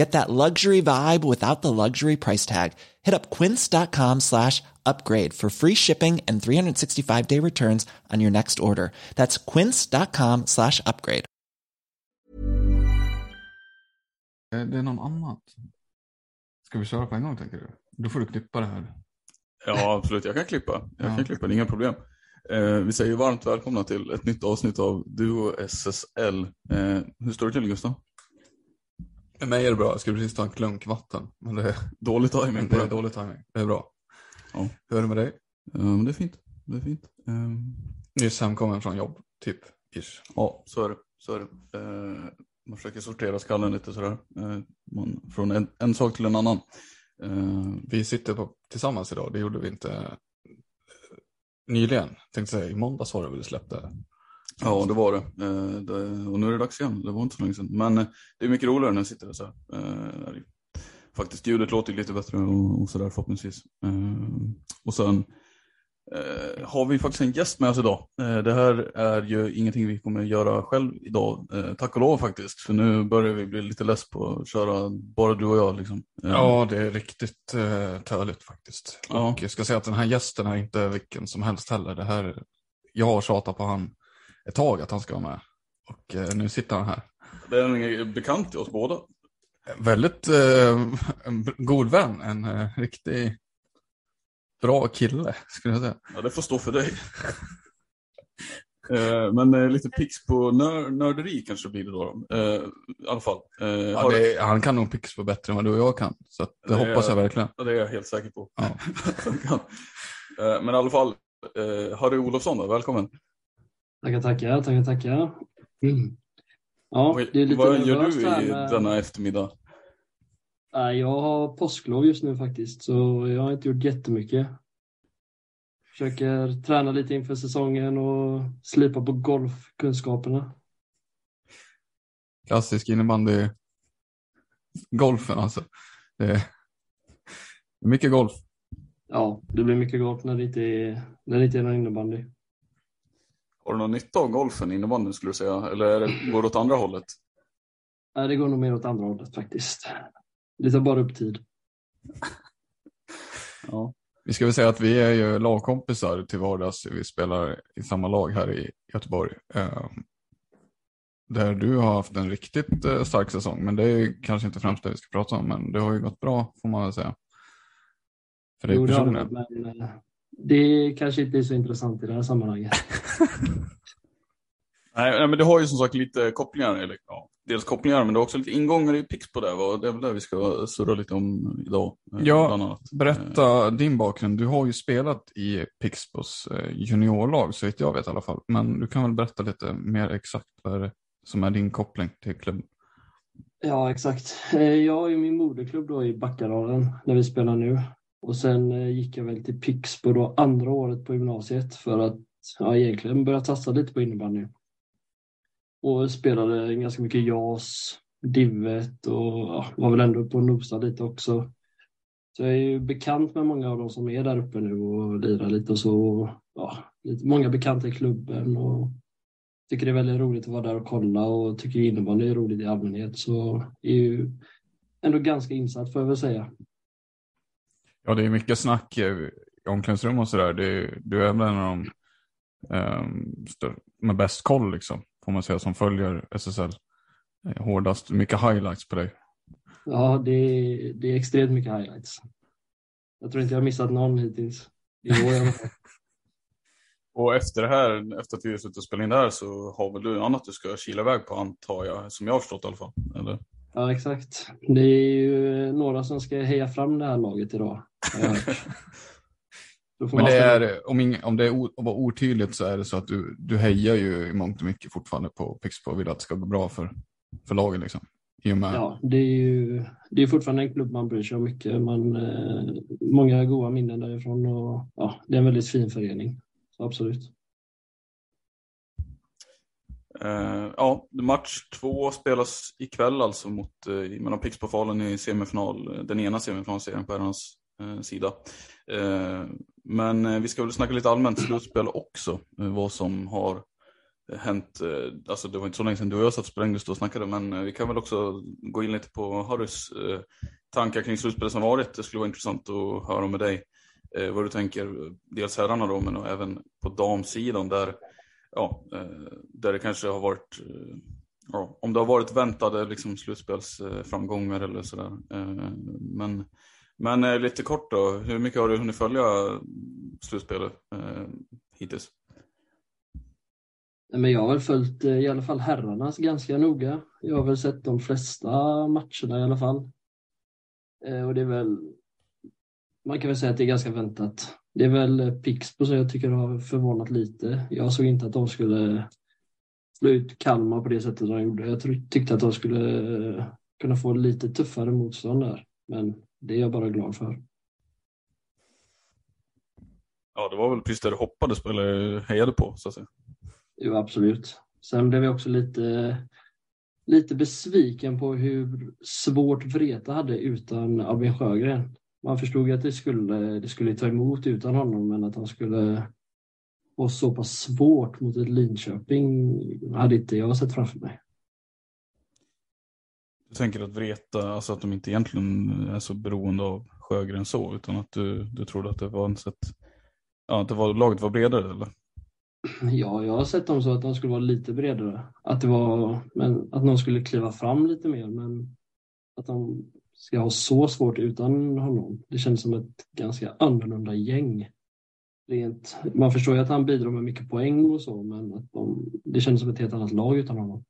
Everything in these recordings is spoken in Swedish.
Get that luxury vibe without the luxury price tag. Hit up quince.com slash upgrade for free shipping and 365 day returns on your next order. That's quince.com slash upgrade. Det är någon annat. Ska vi köra på en gång tänker du? Då får du klippa det här. Ja, absolut. Jag kan klippa. Jag Ja. kan klippa, det är inga problem. Eh, vi säger varmt välkomna till ett nytt avsnitt av Duo SSL. Eh, hur står det till Gustav? Med mig är det bra. Jag skulle precis ta en klunk vatten. Men det är, Dålig timing på det är dålig timing. Det är bra. Ja. Hur är det med dig? Men det är fint. Det är fint. Eh, Nyss hemkommen från jobb, typ. Ish. ja, så är det. Så är det. Eh, man försöker sortera skallen lite sådär. Eh, man, från en, en sak till en annan. Eh, Vi sitter på, tillsammans idag. Det gjorde vi inte nyligen. Tänkte säga, i måndags var det väl vi släppte. Ja, det var det. Eh, det. Och nu är det dags igen. Det var inte så länge sedan. Men eh, det är mycket roligare när jag sitter där så här. Eh. Faktiskt ljudet låter lite bättre och, sådär förhoppningsvis. Och sen har vi faktiskt en gäst med oss idag. Det här är ju ingenting vi kommer göra själv idag. Tack och lov faktiskt. För nu börjar vi bli lite less på att köra bara du och jag. Liksom. Ja, det är riktigt töligt faktiskt. Ja. Och jag ska säga att den här gästen är inte vilken som helst heller. Det här, jag har tjatat på han ett tag att han ska vara med. Och eh, nu sitter han här. Det är en bekant till oss båda. Väldigt eh, god vän, en uh, riktig bra kille skulle jag säga. Ja, det får stå för dig. Eh, Men eh, lite pix på nör nörderi kanske blir det då. Eh, I alla fall. Eh, Ja, det, han kan nog pixpa bättre än vad du och jag kan. Så att, det, Det hoppas jag verkligen. Ja, det är jag helt säker på. Ja. Eh, Men i alla fall, eh, Harry Olofsson då, välkommen. Tackar, tackar, tackar, tackar. Mm. Ja, Vad, det är lite vad gör du i med- denna eftermiddag? Nej, Jag har påsklov just nu faktiskt, så jag har inte gjort jättemycket. Försöker träna lite inför säsongen och slipa på golfkunskaperna. Klassisk innebandy. Golfen alltså. Det är mycket golf. Ja, det blir mycket golf när det inte är, när det inte är någon innebandy. Har du någon nytta av golfen, innebandyn skulle du säga? Eller är det, går det åt andra hållet? Nej, det går nog mer åt andra hållet faktiskt. Det tar bara upp tid. Ja. Vi ska väl säga att vi är ju lagkompisar till vardags. Vi spelar i samma lag här i Göteborg. Eh, Där du har haft en riktigt eh, stark säsong. Men det är ju kanske inte främst det vi ska prata om. Men det har ju gått bra får man väl säga. För dig Jo, det har det, personligen. men eh, det kanske inte är så intressant i det här sammanhanget. Nej, nej, men det har ju som sagt lite kopplingar, eller ja, dels kopplingar, men det har också lite ingångar i Pix på det. Va? Det är väl det vi ska surra lite om idag. eh, Ja, bland annat. Berätta din bakgrund. Du har ju spelat i Pixbos eh, juniorlag så vitt jag vet i alla fall. Men du kan väl berätta lite mer exakt vad är det som är din koppling till klubben. Ja, exakt. Eh, Jag ju min moderklubb då i Backadalen där vi spelar nu. Och sen eh, gick jag väl till Pixbo då andra året på gymnasiet för att ja, egentligen börja satsa lite på innebandy. Och spelade ganska mycket JAS, Divet och ja, var väl ändå på och nosade lite också. Så jag är ju bekant med många av dem som är där uppe nu och lirar lite och så. Ja, lite, många bekanta i klubben och tycker det är väldigt roligt att vara där och kolla och tycker innebandy är roligt i allmänhet så är ju ändå ganska insatt får jag väl säga. Ja, det är mycket snack i omklädningsrum och sådär. Du är väl en av de um, med bäst koll liksom, får man säga, som följer SSL eh, hårdast. Mycket highlights på dig. Ja, det är, det är extremt mycket highlights. Jag tror inte jag har missat någon hittills. I år. Och efter det här, efter att vi har suttit och spelat in det här så har väl du annat du ska kila iväg på antar jag, som jag har förstått i alla fall? Eller? Ja, exakt. Det är ju några som ska heja fram det här laget idag. Men det är, om, ing, om det är o, var otydligt så är det så att du, du hejar ju i mångt och mycket fortfarande på Pixbo och vill att det ska gå bra för, för laget. Liksom. I och med... Ja, det är ju det är fortfarande en klubb man bryr sig om mycket. Man, eh, många goda minnen därifrån och ja, det är en väldigt fin förening. Så absolut. Uh, ja, match två spelas ikväll alltså mot, uh, mellan Pixbo och Falun i semifinal, den ena semifinalserien på herrarnas uh, eh, sida. Uh, men vi ska väl snacka lite allmänt slutspel också, vad som har hänt, alltså det var inte så länge sedan du och jag satt och sprängde och snackade, men vi kan väl också gå in lite på Harrys tankar kring slutspelet som varit. Det skulle vara intressant att höra med dig vad du tänker, dels herrarna då, men även på damsidan där ja, eh, där det kanske har varit, eh, ja, om det har varit väntade liksom, slutspelsframgångar eller sådär. Eh, men, men lite kort då, hur mycket har du hunnit följa slutspelet hittills? Men jag har väl följt i alla fall herrarnas ganska noga. Jag har väl sett de flesta matcherna i alla fall. Och det är väl, man kan väl säga att det är ganska väntat. Det är väl Pixbo som jag tycker har förvånat lite. Jag såg inte att de skulle slå ut Kalmar på det sättet de gjorde. Jag tyckte att de skulle kunna få lite tuffare motstånd där. Men det är jag bara glad för. Ja, det var väl precis det du hoppades på eller hejade på så att säga. Jo, absolut. Sen blev jag också lite, lite besviken på hur svårt Vreta hade utan Albin Sjögren man förstod att det skulle, det skulle ta emot utan honom men att han skulle vara så pass svårt mot ett Linköping hade inte jag sett framför mig. Du tänker att Vreta, alltså att de inte egentligen är så beroende av Sjögren så utan att du, du trodde att det var en sätt, ja, att det var, laget var bredare eller? Ja, jag har sett dem så att de skulle vara lite bredare. Att det var, men att någon skulle kliva fram lite mer men att de ska ha så svårt utan honom. Det känns som ett ganska annorlunda gäng. Rent, man förstår ju att han bidrar med mycket poäng och så, men att de, det känns som ett helt annat lag utan honom.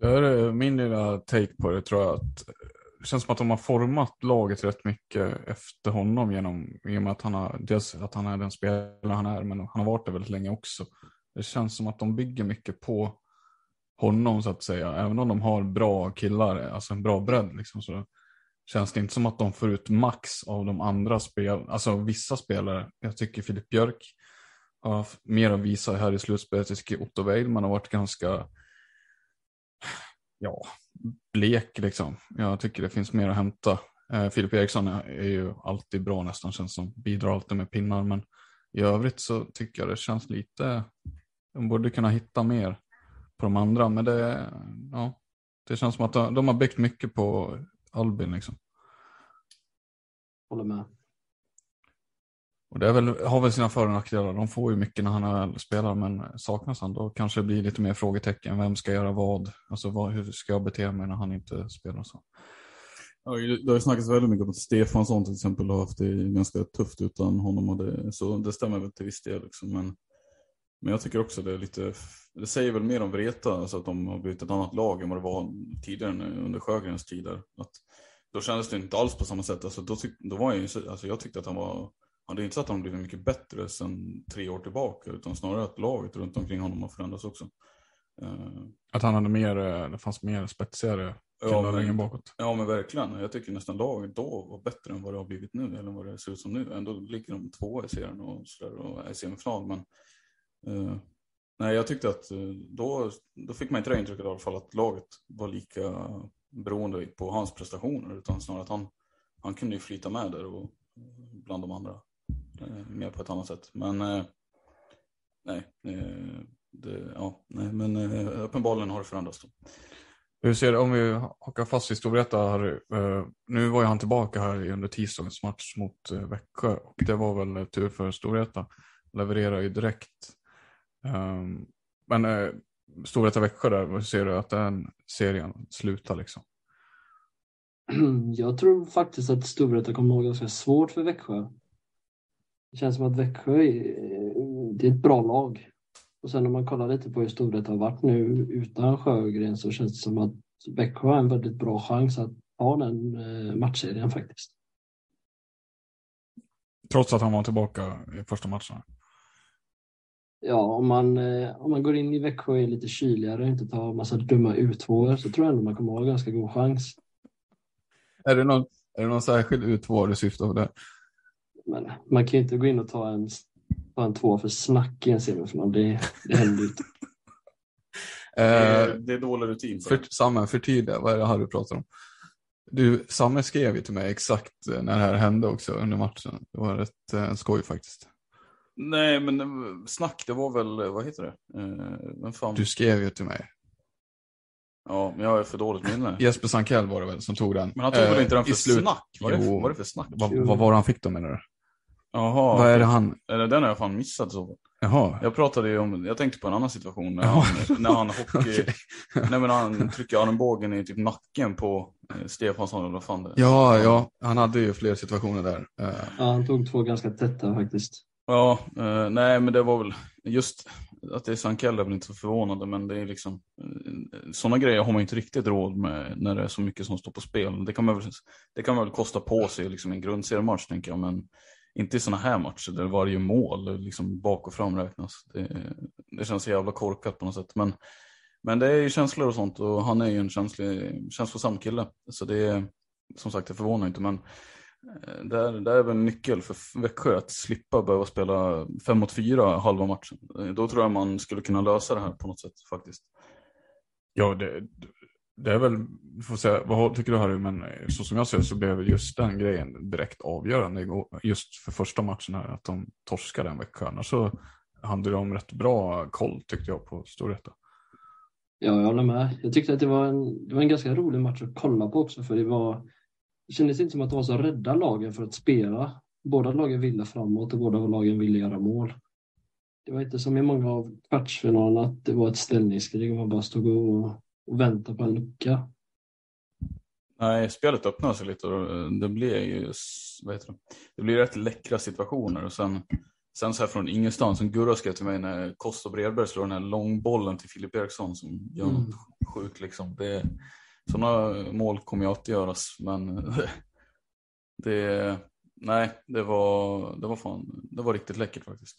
Det är eh, min lilla take på det tror jag. Att eh, det känns som att de har format laget rätt mycket efter honom genom, i och med att han, har, dels att han är den spelare han är, men han har varit det väldigt länge också. Det känns som att de bygger mycket på honom så att säga. Även om de har bra killar, alltså en bra bredd liksom, så känns det inte som att de får ut max av de andra spelarna, alltså vissa spelare. Jag tycker Filip Björk har mer att visa här i slutspelet. Jag tycker Otto Weidman har varit ganska ja, blek liksom. Jag tycker det finns mer att hämta. Eh, Filip Eriksson är ju alltid bra nästan, känns som. Bidrar alltid med pinnar, men i övrigt så tycker jag det känns lite, de borde kunna hitta mer på de andra. Men det, ja, det känns som att de, de har byggt mycket på Albin. Liksom. Håller med. Och det är väl, har väl sina för och nackdelar. De får ju mycket när han spelar men saknas han då kanske det blir lite mer frågetecken. Vem ska göra vad? Alltså vad, hur ska jag bete mig när han inte spelar så? Ja, det har ju snackats väldigt mycket om att Stefansson till exempel har haft det ganska tufft utan honom och det, så det stämmer väl till viss del. Liksom. Men, men jag tycker också det är lite det säger väl mer om Vreta, alltså att de har blivit ett annat lag än vad det var tidigare under Sjögrens tider. Att då kändes det inte alls på samma sätt. Alltså, då, tyck, då var jag, alltså, jag tyckte att han var, han, det är inte så att han blivit mycket bättre sedan tre år tillbaka, utan snarare att laget runt omkring honom har förändrats också. Uh, att han hade mer, eh, det fanns mer spetsigare ja, längre bakåt. Ja men verkligen. Jag tycker nästan laget då var bättre än vad det har blivit nu, eller vad det ser ut som nu. Ändå ligger de två i serien och, så där, och är i semifinal. Men uh, Nej, jag tyckte att eh, då, då fick man inte det intrycket i alla fall att laget var lika beroende på hans prestationer utan snarare att han, han kunde ju flyta med där och eh, bland de andra eh, mer på ett annat sätt. Men eh, nej, det, ja, nej, men eh, uppenbarligen har det förändrats. Då. Hur ser det, om vi hakar fast i Storvreta här. Nu var ju han tillbaka här under tisdagens match mot Växjö och det var väl tur för Storvreta. Levererar ju direkt. Um, men uh, Storvreta-Växjö där, hur ser du att den serien slutar liksom? Jag tror faktiskt att Storvreta kommer att ha ganska svårt för Växjö. Det känns som att Växjö är, det är ett bra lag. Och sen om man kollar lite på hur Storvreta har varit nu utan Sjögren så känns det som att Växjö har en väldigt bra chans att ha den eh, matchserien faktiskt. Trots att han var tillbaka i första matchen? Ja, om man, eh, om man går in i Växjö och är lite kyligare och inte tar massa dumma ut så tror jag ändå man kommer ha ganska god chans. Är det någon, är det någon särskild U2 du syftar på där? Men man kan ju inte gå in och ta en, ta en två för snack i en semifinal. Det, det händer ju inte. det, är, det är dålig rutin. För, Samme, förtydliga, vad är det här du pratar om? Du, Samme skrev ju till mig exakt när det här hände också under matchen. Det var rätt eh, skoj faktiskt. Nej, men eh, snack, det var väl, vad heter det? Eh, fan... Du skrev ju till mig. Ja, men jag har för dåligt minne. Jesper Sankell var det väl som tog den. Men han tog väl inte den för snack? Vad är det, för snack? Vad, vad var det han fick då menar du? Jaha. Vad är det han? Den har jag fan missat så. Jaha. Jag pratade ju om, jag tänkte på en annan situation när han, när han hockey, okay. nej men han trycker armbågen i typ nacken på eh, Stefansson eller vad fan det Ja, ja, han hade ju fler situationer där. Ja, han tog två ganska tätta faktiskt. Ja, eh, nej men det var väl just att det är Sankell är väl inte så förvånande men det är liksom eh, sådana grejer har man inte riktigt råd med när det är så mycket som står på spel. Det kan man väl, det kan man väl kosta på sig liksom en grundseriematch tänker jag men inte i sådana här matcher där varje mål liksom bak och fram räknas. Det, det känns så jävla korkat på något sätt. Men, men det är ju känslor och sånt och han är ju en känslig, känslosam kille. Så det är som sagt, det förvånar inte. Men det är, det är väl en nyckel för Växjö att slippa behöva spela fem mot fyra halva matchen. Eh, då tror jag man skulle kunna lösa det här på något sätt faktiskt. Ja, det, det är väl, får säga, vad tycker du Harry, men så som jag ser det så blev just den grejen direkt avgörande just för första matchen här, att de torskade en vecka. Annars så hade de rätt bra koll tyckte jag på Storvreta. Ja, jag håller med. Jag tyckte att det var, en, det var en ganska rolig match att kolla på också, för det var det kändes inte som att de var så rädda lagen för att spela. Båda lagen ville framåt och båda lagen ville göra mål. Det var inte som i många av kvartsfinalerna att det var ett ställningskrig och man bara stod och och vänta på en lucka. Nej, spelet öppnade sig lite och det blev ju, vad heter det? Det blir rätt läckra situationer och sen, sen så här från ingenstans, som Gurra skrev till mig när Kost och Bredberg slår den här långbollen till Filip Eriksson som gör mm. något sjukt liksom. Det, sådana mål kommer ju alltid göras, men det, nej, det var, det var fan, det var riktigt läckert faktiskt.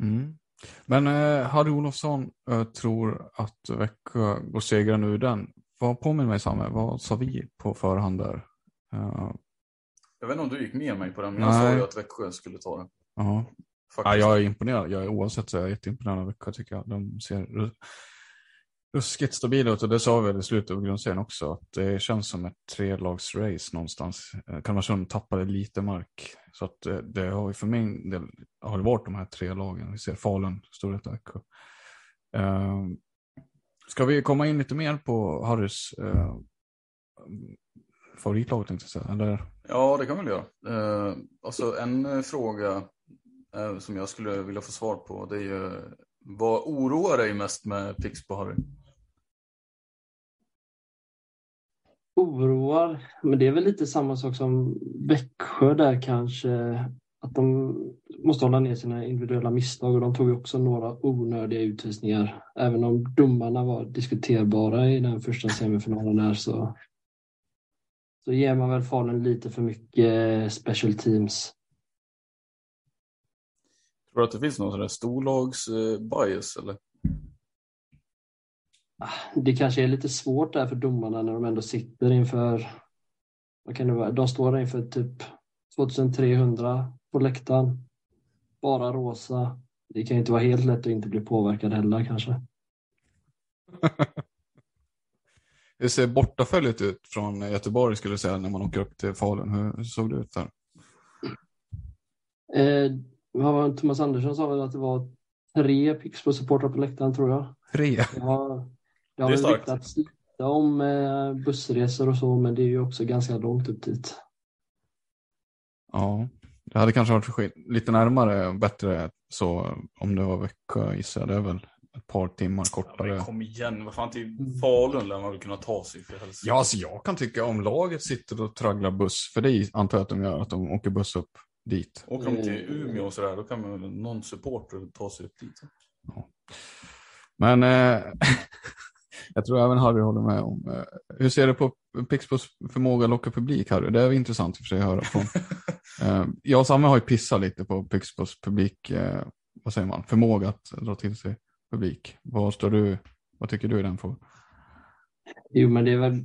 Mm. Men eh, Harry Olofsson eh, tror att Växjö går segrande ur den. Vad påminner mig Samme, vad sa vi på förhand där? Uh... Jag vet inte om du gick med mig på den, men jag sa ju att Växjö skulle ta den. Ja. ja, jag är imponerad. Jag är, oavsett så är jag jätteimponerad av Växjö tycker jag. De ser ruskigt stabila ut och det sa vi i slutet av grundserien också. Att det känns som ett trelagsrace någonstans. Eh, Kalmarsund tappade lite mark. Så att det, det har ju för min del har det varit de här tre lagen. Vi ser Falun, Storvreta, Växjö. Uh, ehm, ska vi komma in lite mer på Harrys eh, uh, favoritlag tänkte jag säga? Eller? Ja, det kan vi väl göra. Uh, alltså en fråga uh, som jag skulle vilja få svar på det är ju vad oroar dig mest med Pixbo Harry? Oroar, men det är väl lite samma sak som Växjö där kanske. Att de måste hålla ner sina individuella misstag och de tog ju också några onödiga utvisningar. Även om domarna var diskuterbara i den första semifinalen där så, så ger man väl Falun lite för mycket eh, special teams. Tror du att det finns någon sån där storlags eh, bias eller? Det kanske är lite svårt där för domarna när de ändå sitter inför, vad kan det vara, de står inför typ 2300 på läktaren. Bara rosa. Det kan inte vara helt lätt att inte bli påverkad heller kanske. Hur ser bortaföljet ut från Göteborg skulle du säga när man åker upp till Falun? Hur såg det ut där? Eh, Thomas Andersson sa väl att det var tre Pixbo-supportrar på läktaren tror jag. Tre. Har, det har Det väl ryktats lite om eh, bussresor och så, men det är ju också ganska långt upp dit. Ja, det hade kanske varit skit- lite närmare och bättre så om det var Växjö gissar jag. Det är väl ett par timmar Ja, kortare. men kom igen, vad fan till Falun lär man väl kunna ta sig för helst. Ja, alltså jag kan tycka om laget sitter och tragglar buss, för det antar jag att de gör, att de åker buss upp dit. Åker de till Mm. Umeå och sådär, då kan man väl någon supporter ta sig upp dit. Men eh, jag tror även Harry håller med om. Eh, hur ser du på Pixbos förmåga att locka publik, Harry? Det är intressant i och för sig att höra från. eh, jag och Samme har ju pissat lite på Pixbos publik, eh, vad säger man, förmåga att dra till sig publik. Vad står du, vad tycker du i den frågan? Jo, men det är väl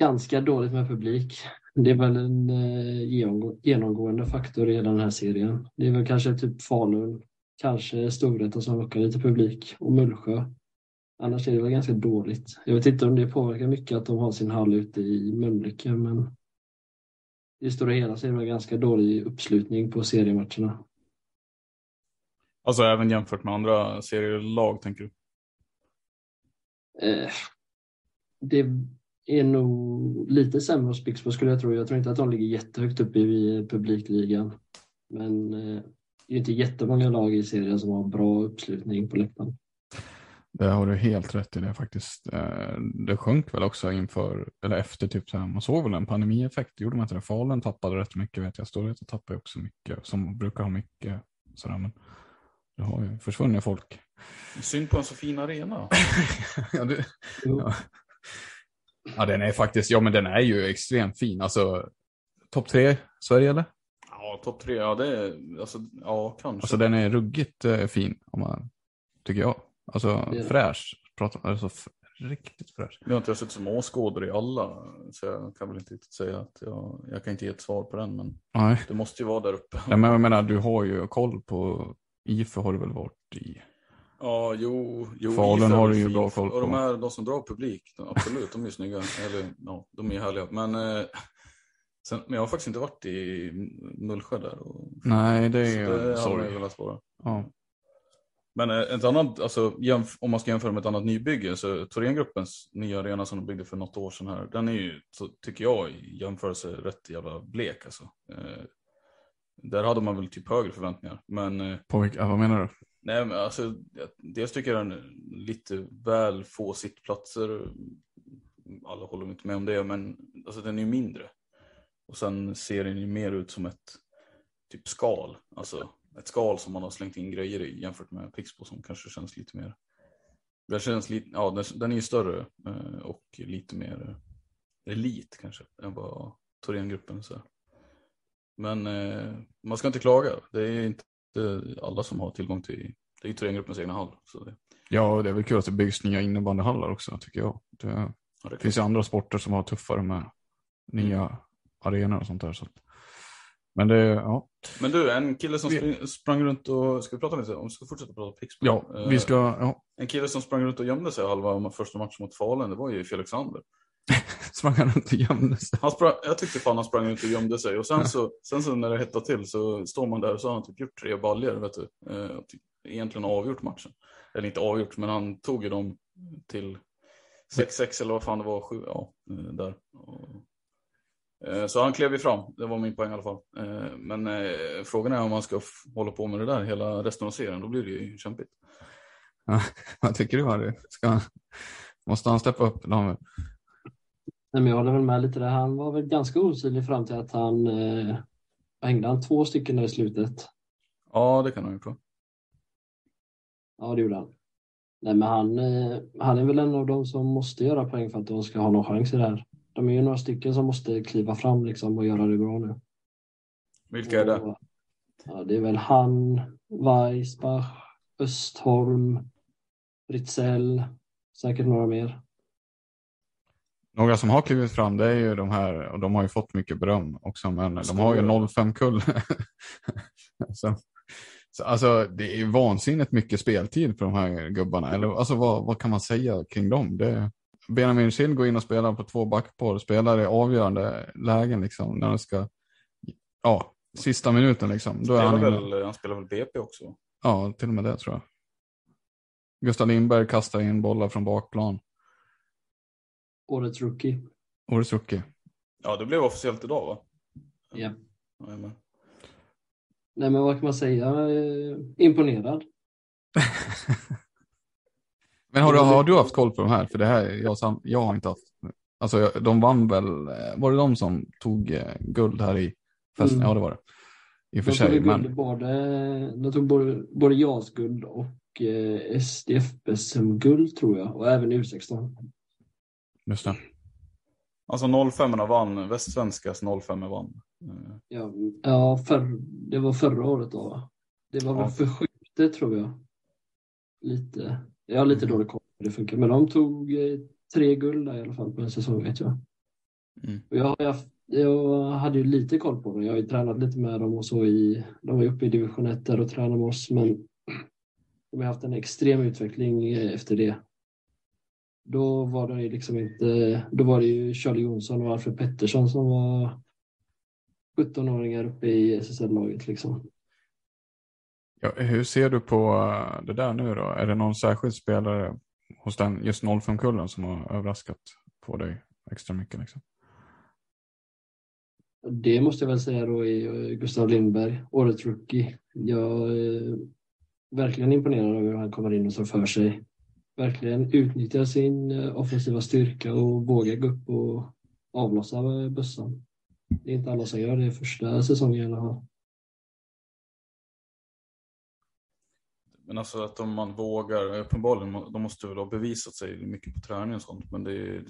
ganska dåligt med publik. Det är väl en genomgå- genomgående faktor i den här serien. Det är väl kanske typ Falun, kanske Storvreta som lockar lite publik och Mullsjö. Annars är det väl ganska dåligt. Jag vet inte om det påverkar mycket att de har sin hall ute i Mölnlycke, men i det stora hela så är det väl ganska dålig uppslutning på seriematcherna. Alltså även jämfört med andra serielag tänker du? Eh, det är nog lite sämre hos Pixbo skulle jag tro. Jag tror inte att de ligger jättehögt upp i publikligan. Men eh, det är inte jättemånga lag i serien som har bra uppslutning på läktaren. Det har du helt rätt i det faktiskt. Eh, Det sjönk väl också inför, eller efter typ så här, man såg väl en pandemieffekt, gjorde man inte det? Falun tappade rätt mycket vet jag, Storvreta tappade också mycket, som brukar ha mycket sådär, men det har ju försvunnit folk. Synd på en så fin arena. ja, det, ja. ja, den är faktiskt, ja men den är ju extremt fin, alltså topp tre Sverige eller? Ja, topp tre, ja det är, alltså, ja kanske. Alltså den är ruggigt eh, fin, om man, tycker jag. Alltså Det fräsch, pratar, alltså f- riktigt fräsch. Nu har inte jag suttit som åskådare i alla, så jag kan väl inte riktigt säga att jag, jag kan inte ge ett svar på den, men Nej. det måste ju vara där uppe. Ja, men jag menar, du har ju koll på IFE har du väl varit i? Ja, jo, jo Falun har du ju bra koll Och de på. här, de som drar publik, de- absolut, de är ju snygga. Eller, ja, de är härliga. Men, eh, sen, men jag har faktiskt inte varit i Mullsjö där. Och, Nej, det är ju vara. Ja. Men eh, ett annat, alltså, om man ska jämföra med ett annat nybygge, så Thorengruppens nya arena som de byggde för något år sedan här, den är ju, så, tycker jag, i jämförelse rätt jävla blek alltså. Eh, där hade man väl typ högre förväntningar. Men eh, På vilka, vad menar du? Nej, men alltså, dels tycker jag den är lite väl få sittplatser. Alla håller inte med om det, men alltså, den är ju mindre. Och sen ser den ju mer ut som ett typ skal. Alltså ett skal som man har slängt in grejer i jämfört med Pixbo som kanske känns lite mer. Den känns lite, ja den, den är ju större eh, och lite mer eh, elit kanske än vad Thorengruppen är. Men eh, man ska inte klaga. Det är inte alla som har tillgång till, det är ju Thorengruppens egna hall. Så det, Ja, det är väl kul att det byggs nya innebandyhallar också, tycker jag. Det ja, det finns ju andra sporter som har tuffare med nya arenor och sånt där. Så. att- Men det, ja. Men du, en kille som Vi- sprang runt och, ska vi prata lite om, ska fortsätta prata Pixbo? Ja, Eh, vi ska, ja. En kille som sprang runt och gömde sig halva första matchen mot Falun, det var ju Felix Sander. Sprang han runt och gömde sig? Han sprang, jag tyckte fan han sprang runt och gömde sig och sen så, sen så när det hettade till så står man där och så har han typ gjort tre baljor, vet du. Eh, typ, egentligen avgjort matchen. Eller inte avgjort, men han tog ju dem till 6-6 eller vad fan det var, 7, ja, eh, där. Och, eh, så han klev ju fram, det var min poäng i alla fall. Eh, men eh, frågan är om man ska hålla på med det där hela resten av serien, då blir det ju kämpigt. Vad tycker du Harry? Ska, måste han steppa upp? Nej, men jag håller väl med lite där. Han var väl ganska osynlig fram till att han eh, hängde han två stycken där i slutet. Ja, det kan han ju prova. Ja, det gjorde han. Nej, men han, eh, han är väl en av de som måste göra poäng för att de ska ha någon chans i det här. De är ju några stycken som måste kliva fram liksom och göra det bra nu. Vilka är det? Och, ja, det är väl han, Weissbach, Östholm, Fritzell, säkert några mer. Några som har klivit fram det är ju de här, och de har ju fått mycket beröm också, men de har ju 05-kull. så, så, alltså det är vansinnigt mycket speltid för de här gubbarna. Eller alltså vad, vad kan man säga kring dem? Det, Benjamin Schill går in och spelar på två backpar, spelar i avgörande lägen liksom, när de ska, ja, sista minuten liksom. Då är Spelar han inne. väl, han spelar väl BP också? Ja, till och med det tror jag. Gustav Lindberg kastar in bollar från bakplan. Årets rookie. Årets rookie. Ja, det blev officiellt idag va? Ja. Jajamän. Nej, men vad kan man säga? Eh, Imponerad. Men har du, har du haft koll på de här? För det här, jag, jag har inte haft. Alltså jag- de vann väl, eh, var det de som tog eh, guld här i festen? Mm. Ja det var det. I och för De sig, tog, men guld, både, de tog både, både JAS-guld och eh, SDF-SM-guld tror jag. Och även U16. just det. Alltså 05 vann, Västsvenskas 05 vann. Ja, ja för, det var förra året då? Det var Ja. väl förskjutet tror jag. Lite. Jag har lite dålig koll på hur det funkar. Men de tog eh, tre guld där i alla fall på en säsong vet jag. Mm. Och jag, haft, jag hade ju lite koll på dem. Jag har ju tränat lite med dem och så i, de var ju uppe i division 1 där och tränade med oss. Men de har haft en extrem utveckling eh, efter det. Då var det ju liksom inte, då var det ju Charlie Jonsson och Alfred Pettersson som var 17-åringar uppe i SSL-laget liksom. Ja, hur ser du på eh, det där nu då? Är det någon särskild spelare hos den just 05-kullen som har överraskat på dig extra mycket? Liksom? Det måste jag väl säga då är eh, Gustav Lindberg, årets rookie. Jag är verkligen imponerad över hur han kommer in och tar för sig. Verkligen utnyttjar sin offensiva styrka och vågar gå upp och avlossa bössan. Det är inte alla som gör det första säsongen i alla fall. Men alltså att om man vågar, uppenbarligen, de måste väl ha bevisat sig mycket på träning och sånt. Men det,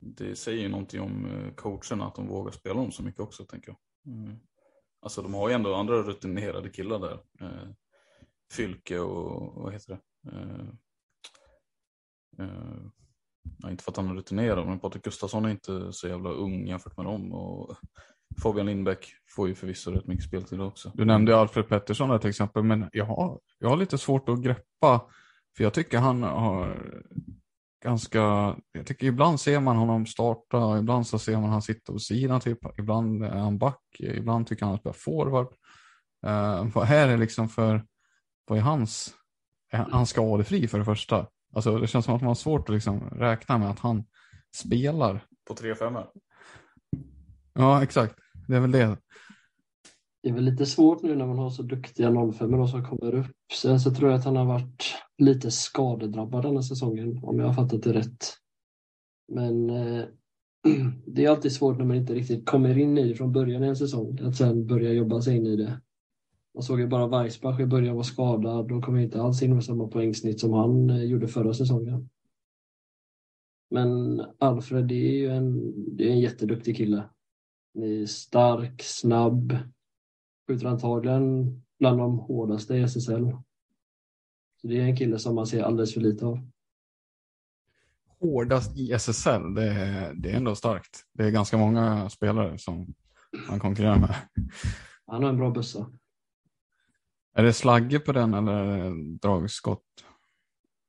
det säger ju någonting om eh, coacherna att de vågar spela dem så mycket också tänker jag. Mm. Alltså de har ju ändå andra rutinerade killar där. Eh, Fylke och vad heter det? Eh, eh, inte för att han är rutinerad men Patrik Gustafsson är inte så jävla ung jämfört med dem. Och Fabian Lindbäck får ju förvisso rätt mycket speltid också. Du nämnde Alfred Pettersson där till exempel, men jag har, jag har lite svårt att greppa, för jag tycker han har ganska, jag tycker ibland ser man honom starta, ibland så ser man han sitta på sidan, typ. ibland är han back, ibland tycker han att han spelar forward. Uh, vad är det liksom för, vad är hans, är han skadefri för det första? Alltså det känns som att man har svårt att liksom räkna med att han spelar. På 3-5 Ja, exakt. Det är väl det. Det är väl lite svårt nu när man har så duktiga 05 som kommer upp. Sen så tror jag att han har varit lite skadedrabbad den här säsongen om jag har fattat det rätt. Men eh, det är alltid svårt när man inte riktigt kommer in i det från början i en säsong. Att sen börja jobba sig in i det. Man såg ju bara Weissbach i början var skadad och kom inte alls in med samma poängsnitt som han eh, gjorde förra säsongen. Men Alfred det är ju en, det är en jätteduktig kille. Han är stark, snabb, skjuter antagligen bland de hårdaste i SSL. Så det är en kille som man ser alldeles för lite av. Hårdast i SSL, det är, det är ändå starkt. Det är ganska många spelare som han konkurrerar med. Han har en bra bössa. Är det slagge på den eller dragskott?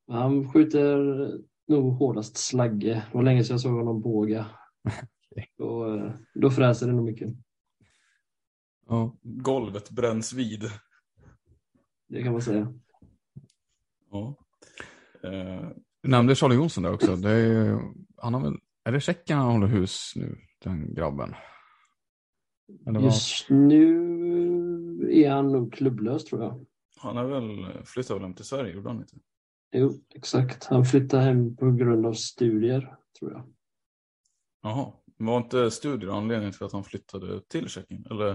Han skjuter nog hårdast slagge. Det var länge sedan jag såg honom båga. Då, eh, då fräser det nog mycket. Ja. Golvet bränns vid. Det kan man säga. Ja. Eh, Du nämnde Charlie Jonsson där också. Det är, han har väl, är det Tjeckien han håller hus nu, den grabben? Eller vad? Just nu är han nog klubblös tror jag. han är väl, flyttade väl hem till Sverige, gjorde han inte? Jo, exakt. Han flyttar hem på grund av studier, tror jag. Jaha, var inte studier anledningen till att han flyttade till Tjeckien? Eller?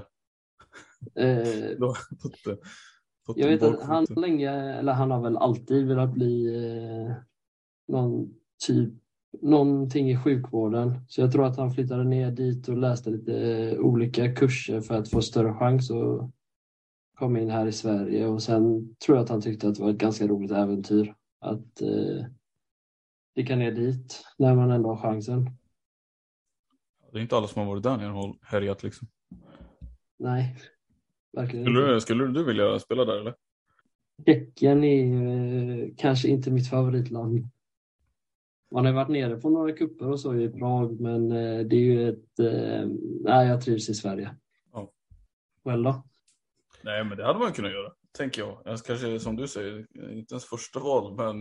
Eh, Då, fått, fått Jag vet att han länge, eller han har väl alltid velat bli eh, någon typ, någonting i sjukvården. Så jag tror att han flyttade ner dit och läste lite eh, olika kurser för att få större chans att komma in här i Sverige. Och sen tror jag att han tyckte att det var ett ganska roligt äventyr att eh, sticka ner dit när man ändå har chansen. Det är inte alla som har varit där nere och härjat liksom. Nej, verkligen Skulle du, skulle du vilja spela där eller? Tjeckien är eh, kanske inte mitt favoritland. Man har varit nere på några kupper och så i Prag, men eh, det är ju ett... Eh, nej, jag trivs i Sverige. Ja. Själv då? Nej men det hade man kunnat göra. tänker jag. Kanske som du säger, inte ens första val, men,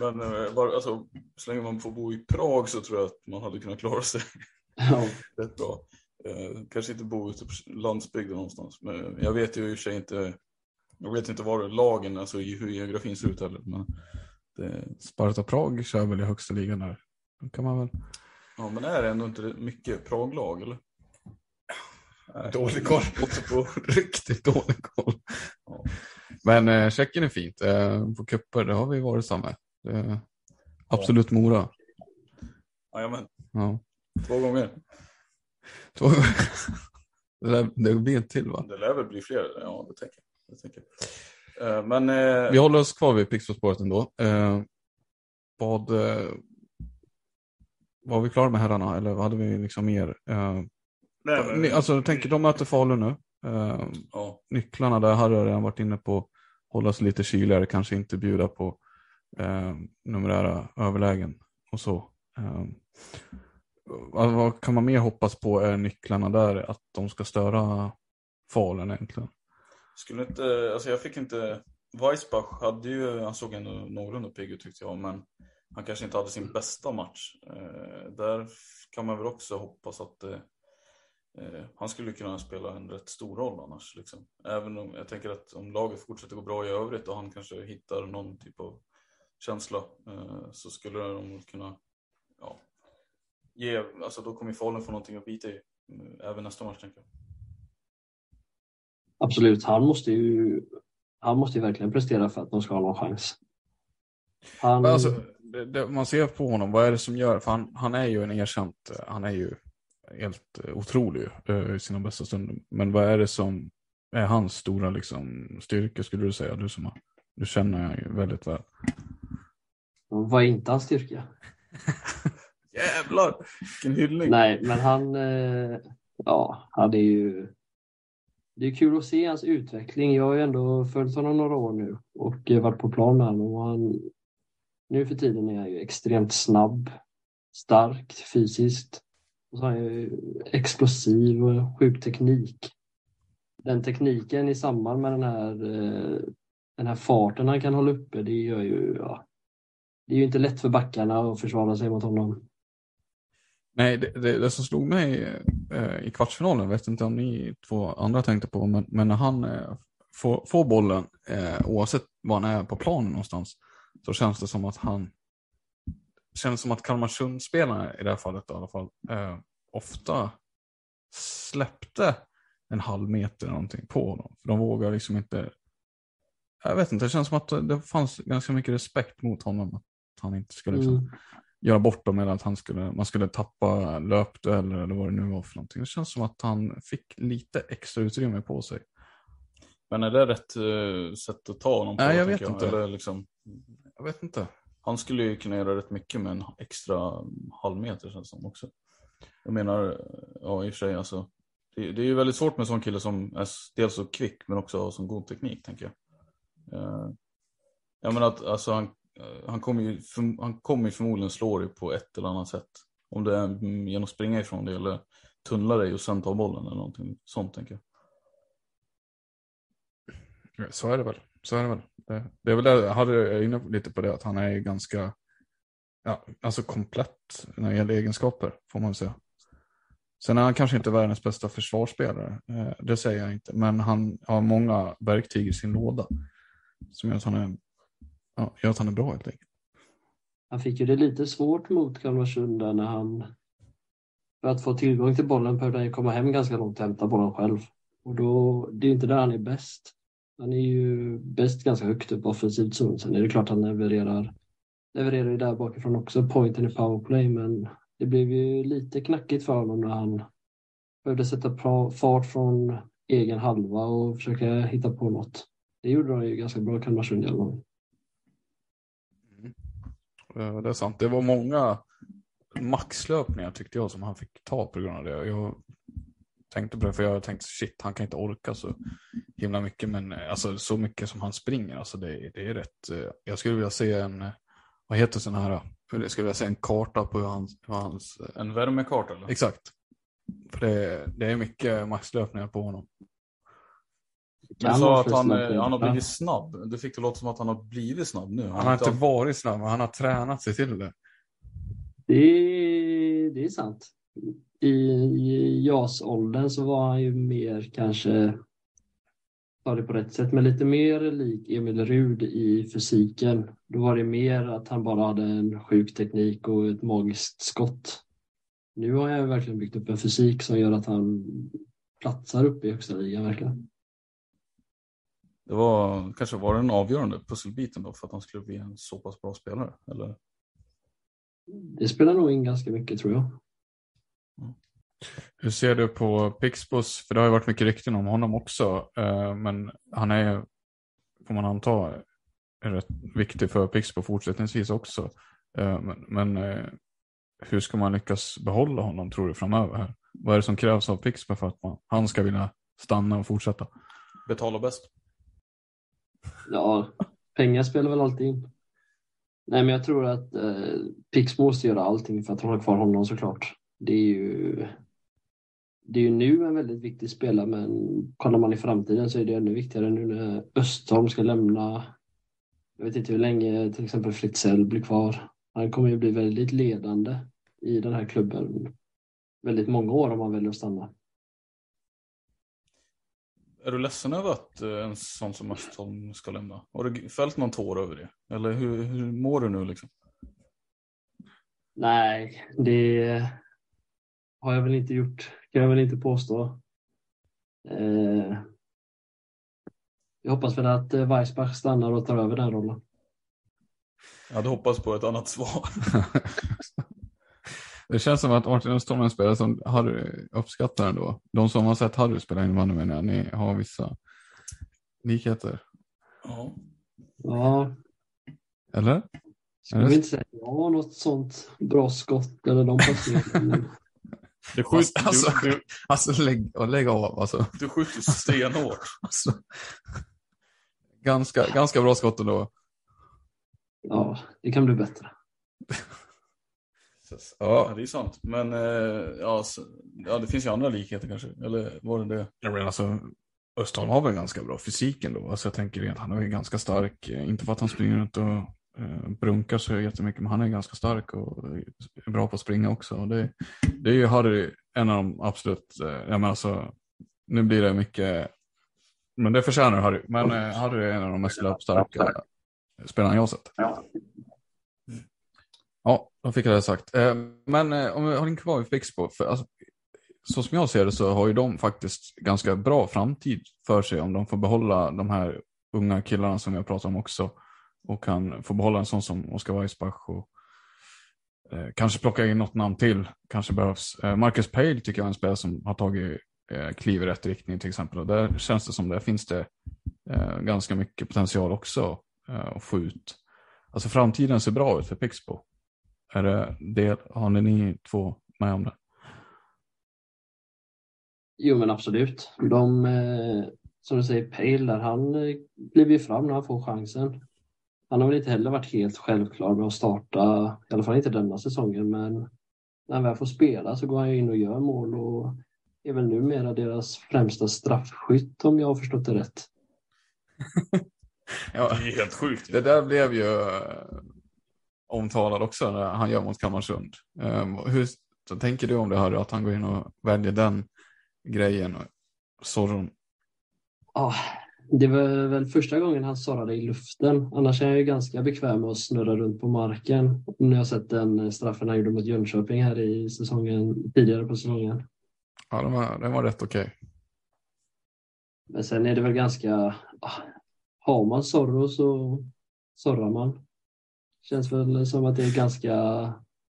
men bara, alltså, så länge man får bo i Prag så tror jag att man hade kunnat klara sig Ja, rätt bra. Eh, kanske inte bo ute på landsbygden någonstans, men jag vet ju i och för sig inte, jag vet inte var lagen, alltså hur geografin ser ut heller. Men det, Sparta Prag kör väl i högsta ligan där. Då kan man väl... ja, men är det ändå inte mycket Prag-lag eller? Nej. Dålig koll. På Riktigt dålig koll. Ja. Men eh, Tjeckien är fint. Eh, på cuper, det har vi varit samma. Det, absolut Mora. Jajamän, Ja. Två gånger. Två det, lär, det blir en till va? Det lär väl bli fler, ja det tänker jag. Det tänker jag. Eh, Men eh, Vi håller oss kvar vid Pixbo-spåret ändå. Eh, vad, eh, var vi klara med herrarna eller hade vi liksom mer? Eh, nej, men- ni, alltså, tänk, de möter Falun nu. Eh, ja, nycklarna där hade jag redan varit inne på. Hålla sig lite kyligare, kanske inte bjuda på eh, numerära överlägen och så. Vad, kan man mer hoppas på är nycklarna där, att de ska störa Falun egentligen? skulle inte, alltså jag fick inte, Weissbach hade ju, han såg ändå någorlunda pigg ut tyckte jag, men han kanske inte hade sin bästa match. Eh, där kan man väl också hoppas att eh, eh, han skulle kunna spela en rätt stor roll annars. Liksom. Även om jag tänker att om laget fortsätter gå bra i övrigt och han kanske hittar någon typ av känsla eh, så skulle de kunna, ja, ge, alltså då kommer Falun få någonting att bita i eh, även nästa match tänker jag. absolut. Han måste ju, han måste ju verkligen prestera för att de ska ha någon chans. Han, Alltså, det, det, man ser på honom, vad är det som gör, för han, han är ju en erkänt, han är ju helt eh, otrolig eh, i sina bästa stunder. Men vad är det som är hans stora liksom, styrka skulle du säga? Du som har, du känner ju väldigt väl. vad är inte hans styrka? Jävlar, vilken hyllning! Nej, men han, eh, ja, han är ju... Det är kul att se hans utveckling. Jag har ju ändå följt honom några år nu och eh, varit på plan med honom. Och han, nu för tiden är han ju extremt snabb, stark fysiskt. Och så har han ju explosiv och sjuk teknik. Den tekniken i samband med den här, eh, den här farten han kan hålla uppe, det gör ju... Ja, det är ju inte lätt för backarna att försvara sig mot honom. Nej, det, det, det som slog mig eh, i kvartsfinalen, vet inte om ni två andra tänkte på, men, men när han eh, får, får bollen, eh, oavsett var han är på planen någonstans, så känns det som att han känns som att Kalmarsundspelarna i det här fallet i alla fall, eh, ofta släppte en halv meter någonting på honom. För de vågar liksom inte, jag vet inte, det känns som att det fanns ganska mycket respekt mot honom. Att han inte skulle liksom, Mm göra bort dem eller att han skulle, man skulle tappa löpdueller eller vad det nu var för någonting. Det känns som att han fick lite extra utrymme på sig. Men är det rätt eh, sätt att ta honom på? Nej, jag vet inte. Eller liksom, Jag vet inte. han skulle ju kunna göra rätt mycket med en extra halvmeter känns som också. Jag menar, ja i och för sig alltså. Det, det är ju väldigt svårt med en sån kille som är dels så kvick men också har sån god teknik tänker jag. Eh, jag menar att alltså han, Eh, han kommer ju, för, han kommer förmodligen slå dig på ett eller annat sätt. Om det är genom att springa ifrån dig eller tunnla dig och sen ta bollen eller någonting sånt tänker jag. Så är det väl. Så är det väl. Det, det är väl det, jag hade inne lite på det, att han är ganska ja, alltså komplett när det gäller egenskaper, får man säga. Sen är han kanske inte världens bästa försvarsspelare, eh, det säger jag inte, men han har många verktyg i sin låda som gör att han är, ja, gör att han är bra helt enkelt. Han fick ju det lite svårt mot Kalmarsund där när han för att få tillgång till bollen behövde han ju komma hem ganska långt och hämta bollen själv. Och då, det är ju inte där han är bäst. Han är ju bäst ganska högt upp offensivt zon. Sen är det klart han levererar, levererar ju där bakifrån också, pointen i powerplay, men det blev ju lite knackigt för honom när han behövde sätta fart från egen halva och försöka hitta på något. Det gjorde han ju ganska bra, Kalmarsund i alla fall. Eh, Det är sant. Det var många maxlöpningar tyckte jag som han fick ta på grund av det. Jag tänkte på det för jag tänkte shit, han kan inte orka så himla mycket. Men eh, alltså så mycket som han springer, alltså det, det är rätt. eh, Jag skulle vilja se en, vad heter sån här, jag skulle vilja se en karta på hur hans, hur hans En värmekarta eller? exakt. För det, det är mycket maxlöpningar på honom. Du sa att han, eh, han har blivit snabb. Du fick det låta som att han har blivit snabb nu. Han har inte varit snabb, han har tränat sig till det. Det, är- det är sant. I, i JAS-åldern så var han ju mer kanske, ta det på rätt sätt, men lite mer lik Emil Rud i fysiken. Då var det mer att han bara hade en sjuk teknik och ett magiskt skott. Nu har jag verkligen byggt upp en fysik som gör att han platsar upp i högsta ligan verkligen. Det var kanske var den avgörande pusselbiten då för att han skulle bli en så pass bra spelare. Eller? Det spelar nog in ganska mycket tror jag. Hur ser du på Pixbos? För det har ju varit mycket rykten om honom också. eh, Men han är, får man anta, är rätt viktig för Pixbo fortsättningsvis också. Eh, Men, men eh, hur ska man lyckas behålla honom tror du framöver? Här? Vad är det som krävs av Pixbo för att man, han ska vilja stanna och fortsätta? Betala bäst. Ja, pengar spelar väl alltid in. Nej, men jag tror att eh, Pix måste göra allting för att hålla kvar honom såklart. Det är ju, det är ju nu en väldigt viktig spelare, men kollar man i framtiden så är det ännu viktigare nu när Östholm ska lämna. Jag vet inte hur länge till exempel Fritzell blir kvar. Han kommer ju bli väldigt ledande i den här klubben väldigt många år om han väljer att stanna. Är du ledsen över att eh, en sån som Östholm ska lämna? Har du fällt någon tår över det? Eller hur, hur mår du nu liksom? Nej, det har jag väl inte gjort. Kan jag väl inte påstå. Eh, jag hoppas väl att eh, Weissbach stannar och tar över den rollen. Jag hade hoppats på ett annat svar. Det känns som att Martin Östholm är en spelare som Harry uppskattar ändå. De som har sett Harry spela innebandy menar jag, ni har vissa likheter. Ja. Ja, Eller? ska vi inte säga att jag har något sånt bra skott eller de passningarna. Du, skjut, Alltså, du, du, Alltså lägg, och lägg av alltså. du skjuter stenhårt. alltså. Ganska, ganska bra skott ändå. Ja, det kan bli bättre. Ja, det är sant. Men eh, ja, så, ja, det finns ju andra likheter kanske. Eller var det det? Jag menar alltså, Östholm har väl ganska bra fysik ändå. Alltså jag tänker rent, han är ju ganska stark. Eh, Inte för att han springer runt och eh, brunkar så jättemycket, men han är ganska stark och är bra på att springa också. Och det, det är ju Harry, en av de absolut, eh, jag menar alltså, nu blir det mycket, men det förtjänar Harry. Men eh, Harry är en av de mest löpstarka spelarna jag har sett. Ja, Ja, då fick jag det sagt. Eh, men eh, om vi har en kvar i Fixbo, för alltså, så som jag ser det så har ju de faktiskt ganska bra framtid för sig om de får behålla de här unga killarna som jag pratar om också och kan få behålla en sån som Oskar Weissbach och eh, kanske plocka in något namn till, kanske behövs. Eh, Marcus Pale tycker jag är en spelare som har tagit eh, kliv i rätt riktning till exempel och där känns det som det finns det eh, ganska mycket potential också eh, att få ut. Alltså framtiden ser bra ut för Pixbo. Är det det, har ni två med om det? Jo, men absolut. De, eh, som du säger, Pale där, han eh, kliver ju fram när han får chansen. Han har väl inte heller varit helt självklar med att starta, i alla fall inte denna säsongen, men när han väl får spela så går han ju in och gör mål och är väl numera deras främsta straffskytt om jag har förstått det rätt. Ja, Det är helt sjukt. det där blev ju eh, omtalad också när han gör mot Kalmarsund. Um, hur så tänker du om det här att han går in och väljer den grejen? och Sorron. Ja, det var väl första gången han sorrade i luften. Annars är ju ganska bekväm med att snurra runt på marken. Nu har jag sett den straffen han gjorde mot Jönköping här i säsongen, tidigare på säsongen. Ja, den var, den var rätt okej. Men sen är det väl ganska, ah, har man Zorro så sorrar man. Känns väl som att det är ett ganska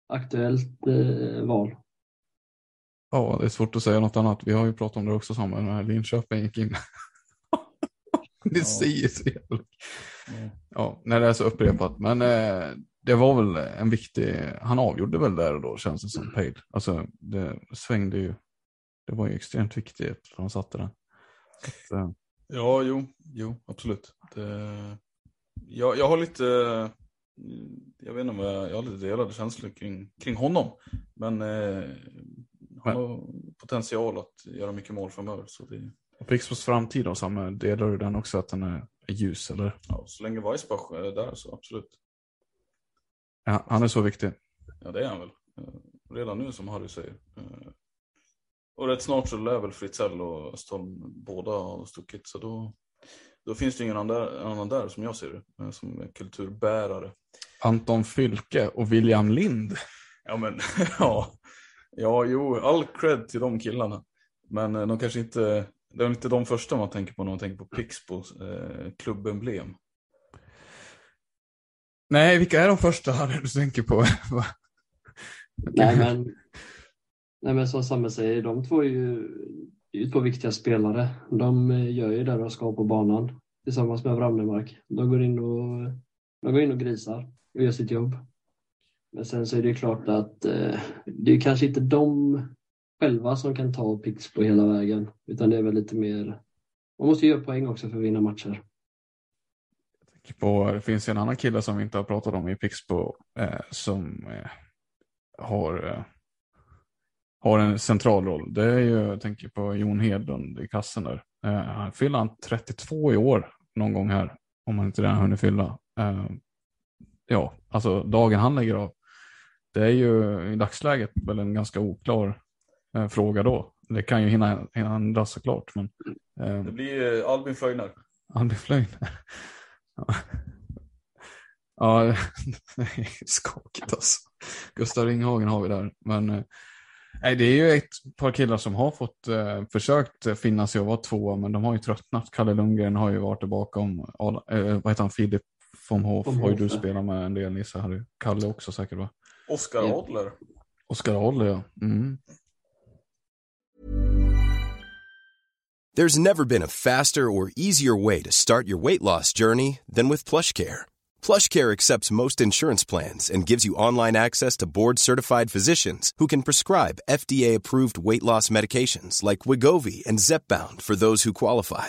aktuellt eh, val. Ja, det är svårt att säga något annat. Vi har ju pratat om det också samma när Linköping gick in. det Ja. säger så jävla... Ja. Ja, när det är så upprepat. Men eh, det var väl en viktig, han avgjorde väl där och då känns det som Pale. Alltså det svängde ju. Det var ju extremt viktigt att han satte den. Så, eh, Ja, jo, jo, absolut. Det... Jag, jag har lite, jag vet inte vad jag, jag har lite delade känslor kring, kring honom. Men eh, han har potential att göra mycket mål framöver. Så det, Pixbos framtid då, Samme, delar du den också att den är ljus eller? Ja, så länge Weissbach är där så absolut. Ja, han är så viktig. Ja, det är han väl. Eh, Redan nu som Harry säger. Eh, Och rätt snart så lär väl Fritzell och Östholm båda ha stuckit. Så då, då finns det ingen annan där, annan där som jag ser det. eh, Som är kulturbärare. Anton Fylke och William Lind. Ja men, ja. Ja, jo, all cred till de killarna. Men eh, de kanske inte, det är inte de första man tänker på när man tänker på Pixbos eh, klubbemblem. Nej, vilka är de första Harry du tänker på? Nej men, nej, men som Samme säger, de två är ju, är ju två viktiga spelare. De eh, gör ju det de ska på banan tillsammans med Wrannemark. De går in och, de går in och grisar och gör sitt jobb. Men sen så är det ju klart att eh, det är kanske inte de själva som kan ta Pixbo hela vägen, utan det är väl lite mer man måste ju göra poäng också för att vinna matcher. på, det finns en annan kille som vi inte har pratat om i Pixbo eh, som eh, har, eh, har en central roll. Det är ju, jag tänker på Jon Hedlund i kassen där. Eh, han fyller han 32 i år någon gång här, om han inte redan hunnit fylla. Eh, Ja, alltså dagen han lägger av. Det är ju i dagsläget väl en ganska oklar eh, fråga då. Det kan ju hinna, hinna ändras såklart, men eh, Det blir eh, Albin Flöjner. Albin Flöjn. Ja, ja det är skakigt alltså. Gustav Ringhagen har vi där. Men eh, nej, det är ju ett par killar som har fått eh, försökt finna sig och vara tvåa, men de har ju tröttnat. Kalle Lundgren har ju varit bakom. Al- Eh, vad heter han? Filip von Hof har ju du spelat med en del Nisse. Harry. Kalle också säkert va? Oskar Ja. Adler. Oskar Adler ja. Mm. There's never been a faster or easier way to start your weight loss journey than with PlushCare. PlushCare accepts most insurance plans and gives you online access to board-certified physicians who can prescribe FDA-approved weight loss medications like Wigovi and Zepbound for those who qualify.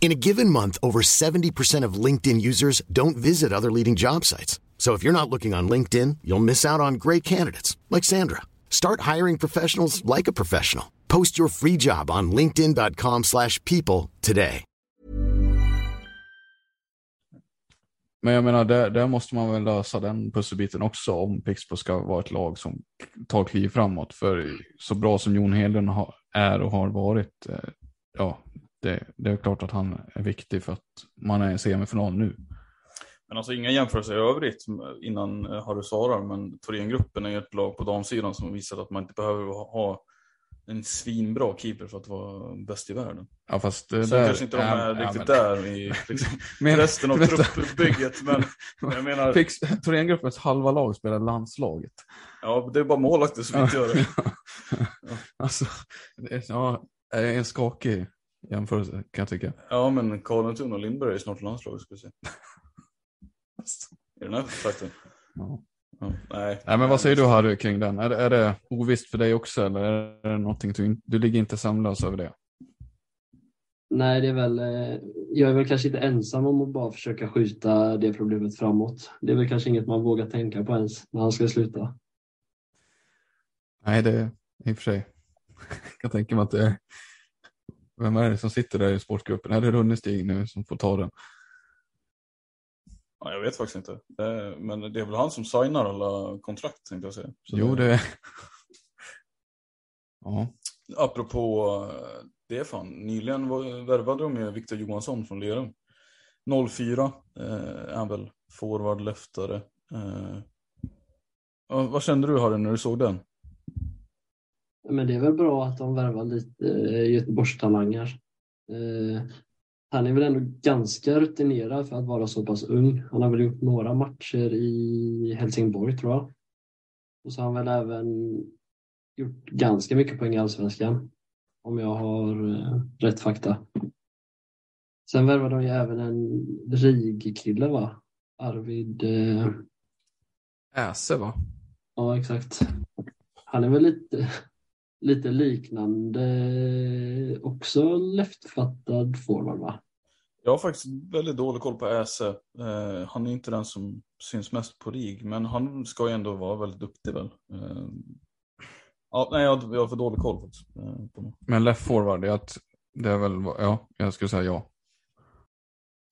In a given month, over 70% of LinkedIn users don't visit other leading job sites. So if you're not looking on LinkedIn, you'll miss out on great candidates like Sandra. Start hiring professionals like a professional. Post your free job on linkedin.com/people today. Men jag menar, där, där måste man väl lösa den pusselbiten också om Pixbo ska vara ett lag som tar kliv framåt. För så bra som Jon Hedlund har, är och har varit, eh, ja, det, det är klart att han är viktig för att man är i semifinal nu. Men alltså inga jämförelser i övrigt innan eh, Harry svarar. Men Thorengruppen är ju ett lag på damsidan som visat att man inte behöver ha en svinbra keeper för att vara bäst i världen. Ja, fast det Sen där, kanske inte de är ja, riktigt men- där i liksom, Men- resten av truppbygget. Men jag menar, Pix, Thorengruppens halva lag spelar landslaget. ja, det är bara målvakter som inte gör det. alltså, det är, ja, är en skakig jämförelse kan jag tycka. Ja, men Karlentun och Lindberg är snart landslaget ska vi se. I den här trakten. Ja. Ja, nej. Nej, men vad säger du Harry kring den? Är, det- är det ovisst för dig också eller är det någonting du, du ligger inte sömnlös över det? Nej, det är väl, eh, jag är väl kanske inte ensam om att bara försöka skjuta det problemet framåt. Det är väl kanske inget man vågar tänka på ens när han ska sluta. Nej, det är i och för sig. Jag kan tänka mig att det är... Vem är det som sitter där i sportgruppen? Är det Runnestig nu som får ta den? Ja, jag vet faktiskt inte. Det, men det är väl han som signar alla kontrakt tänkte jag säga. Så Jo, det är... Ja, Apropå eh, det fan, nyligen värvade de ju Viktor Johansson från Lerum. 04 eh, är han väl forward, leftare. Eh. Vad kände du Harry när du såg den? Men det är väl bra att de värvar lite eh, Göteborgstalanger. Eh, han är väl ändå ganska rutinerad för att vara så pass ung. Han har väl gjort några matcher i Helsingborg tror jag. Och så har han väl även gjort ganska mycket poäng i Allsvenskan. Om jag har eh, rätt fakta. Sen värvade de ju även en RIG-kille va? Arvid... Eh... Äse va? Ja, exakt. Han är väl lite, lite liknande, också leftfattad forward va? Jag har faktiskt väldigt dålig koll på Äse. Eh, han är inte den som syns mest på RIG, men han ska ju ändå vara väldigt duktig väl. Eh, ja, nej, jag, jag har för dålig koll faktiskt. Eh, på men left forward, det är, att, det är väl, ja, jag skulle säga ja.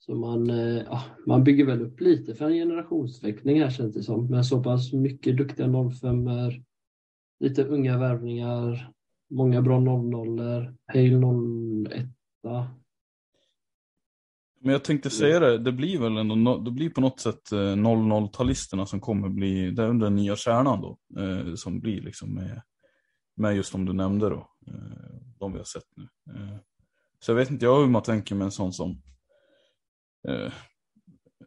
Så man, eh, ja, man bygger väl upp lite för en generationsväxling här känns det som. Med så pass mycket duktiga 05 lite unga värvningar, många bra 00 Hale 01 men jag tänkte säga det, det blir väl ändå, det blir på något sätt eh, 00-talisterna som kommer bli, det är under den nya kärnan då, eh, som blir liksom med, med just de du nämnde då, eh, de vi har sett nu. Eh, så jag vet inte jag hur man tänker med en sån som, eh,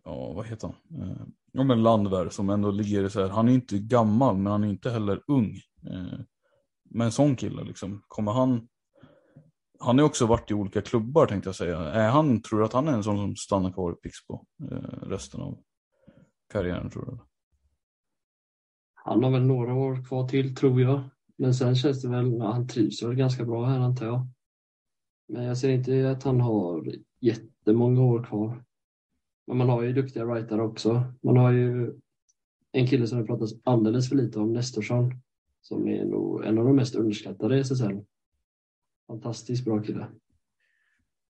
ja vad heter han, ja men Landver som ändå ligger så här, han är inte gammal men han är inte heller ung. Eh, med en sån kille liksom, kommer han han har också varit i olika klubbar tänkte jag säga. Är han, tror du att han är en sån som stannar kvar i Pixbo eh, resten av karriären tror du? Han har väl några år kvar till tror jag. Men sen känns det väl, han trivs väl ganska bra här antar jag. Men jag ser inte att han har jättemånga år kvar. Men man har ju duktiga writare också. Man har ju en kille som det pratas alldeles för lite om, Nestorsson, som är nog en av de mest underskattade i SSL. Fantastiskt bra kille.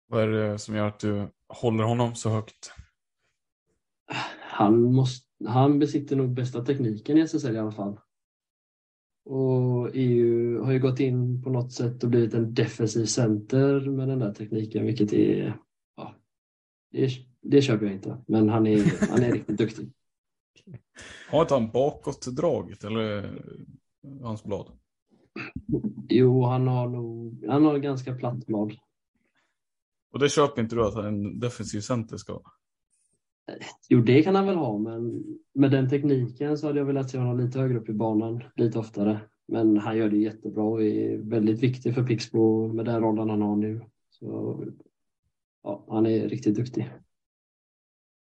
Vad är det som gör att du håller honom så högt? Han, måste, han besitter nog bästa tekniken i SSL i alla fall. Och EU har ju gått in på något sätt och blivit en defensiv center med den där tekniken, vilket är... Ja, det, det köper jag inte, men han är, han är riktigt duktig. Har inte han bakåtdraget eller hans blad? Jo, han har nog han har ganska platt blad. Och det köper inte du att en defensiv center ska Jo, det kan han väl ha, men med den tekniken så hade jag velat se honom lite högre upp i banan, lite oftare. Men han gör det jättebra och är väldigt viktig för Pixbo med den rollen han har nu. Så, ja, han är riktigt duktig.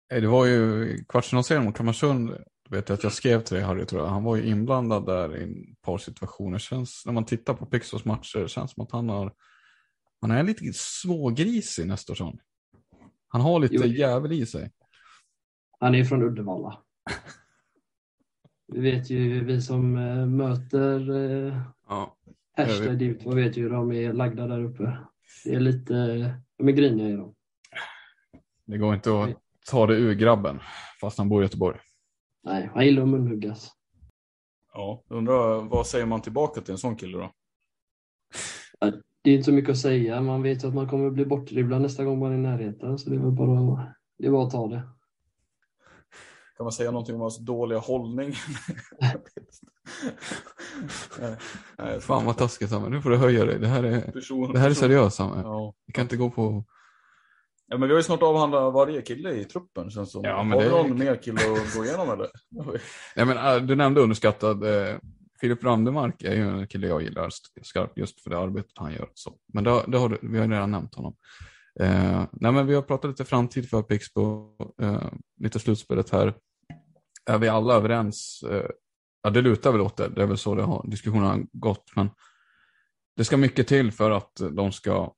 Det var ju kvartsfinalserien mot Kalmarsund vet jag att jag skrev till dig Harry, tror jag. han var ju inblandad där i ett par situationer. Känns, när man tittar på Pixos matcher känns som att han har han är lite smågrisig Nestorsson. Han har lite jo. jävel i sig. Han är från Uddevalla. Vi vet ju, vi som äh, möter äh, ja, hashtag vad vet ju hur de är lagda där uppe. Det är lite, de är griniga i dem. Det går inte att ta det ur grabben fast han bor i Göteborg. Nej, han gillar att munhuggas. Ja, undrar vad säger man tillbaka till en sån kille då? det är inte så mycket att säga. Man vet ju att man kommer bli bortdribblad nästa gång man är i närheten. Så det är väl bara, det är bara att ta det. Kan man säga någonting om hans dåliga hållning? nej, nej, Fan vad taskigt Samuel, nu får du höja dig. Det här är, person, det här är seriöst Samuel. Ja. Vi kan inte gå på Ja men vi har ju snart avhandlat varje kille i truppen känns som. Ja, men har du någon mer kille att gå igenom eller? ja, men, äh, du nämnde underskattad. Eh, Filip Randemark är ju en kille jag gillar skarpt just för det arbetet han gör. Så. Men det, det har, vi har redan nämnt honom. Eh, nej, men vi har pratat lite framtid för Pixbo, eh, lite slutspelet här. Är vi alla överens? Eh, ja, det lutar väl åt det. Det är väl så det har, diskussionen har gått. Men det ska mycket till för att de ska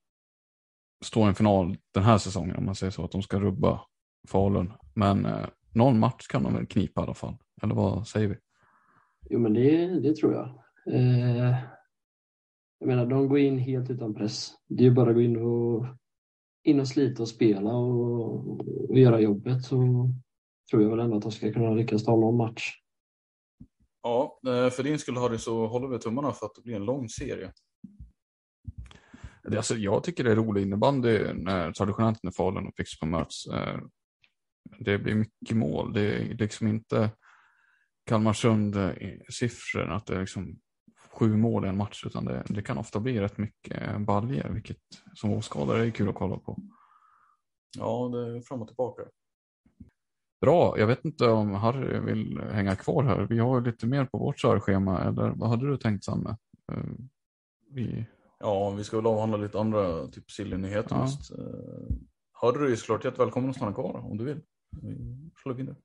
stå i en final den här säsongen om man säger så, att de ska rubba Falun. Men eh, någon match kan de väl knipa i alla fall, eller vad säger vi? Jo men det, det tror jag. Eh, jag menar de går in helt utan press. Det är bara att gå in och, in och slita och spela och, och göra jobbet så tror jag väl ändå att de ska kunna lyckas ta någon match. Ja, eh, för din skull Harry så håller vi tummarna för att det blir en lång serie. Alltså, jag tycker det är rolig innebandy när, traditionellt när Falun och Pixbo möts. Eh, det blir mycket mål. Det är liksom inte Kalmarsund-siffror, att det är liksom sju mål i en match, utan det, det kan ofta bli rätt mycket baljer, vilket som åskådare är kul att kolla på. Ja, det är fram och tillbaka. Bra, jag vet inte om Harry vill hänga kvar här. Vi har lite mer på vårt körschema, eller vad hade du tänkt Samme? Eh, vi Ja, vi ska väl avhandla lite andra typ silly-nyheter ja. mest. Uh, Harry är såklart jättevälkommen att stanna kvar om du vill. Slå in det.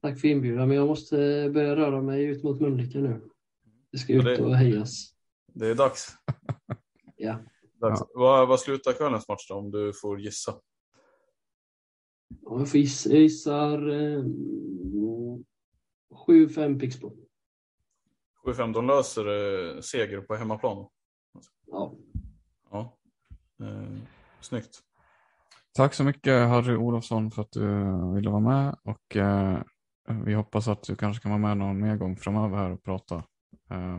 Tack för inbjudan, men jag måste börja röra mig ut mot Mölnlycke nu. Det ska ut Ja, det- och hejas. Det är dags. Ja. dags. Vad, vad slutar kvällens match då, om du får gissa? Ja, Jag får gissa, jag gissar eh, 7-5 Pixbo. 7-5, de löser eh, seger på hemmaplan. Ja. Ja. Eh, snyggt. Tack så mycket Harry Olofsson för att du ville vara med och eh, vi hoppas att du kanske kan vara med någon mer gång framöver här och prata eh,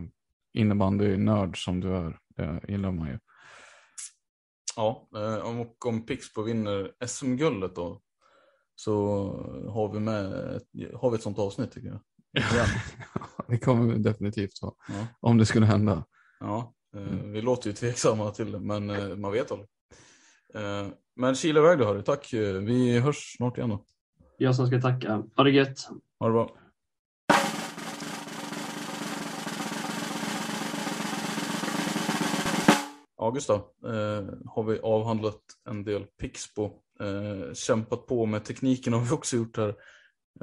innebandy-nörd som du är. Det gillar man ju. Ja, eh, om, och om Pixbo vinner SM-guldet då så har vi med har vi ett sånt avsnitt tycker jag. Det kommer vi definitivt ha. Ja. Om det skulle hända. Ja, eh, vi låter ju tveksamma till det, men eh, man vet aldrig. Eh, men kila iväg då Harry, tack. Vi hörs snart igen då. Jag som ska tacka. Ha det gött. Ha det bra. Ja, Gustav, eh, har vi avhandlat en del Pixbo. Eh, kämpat på med tekniken har vi också gjort här.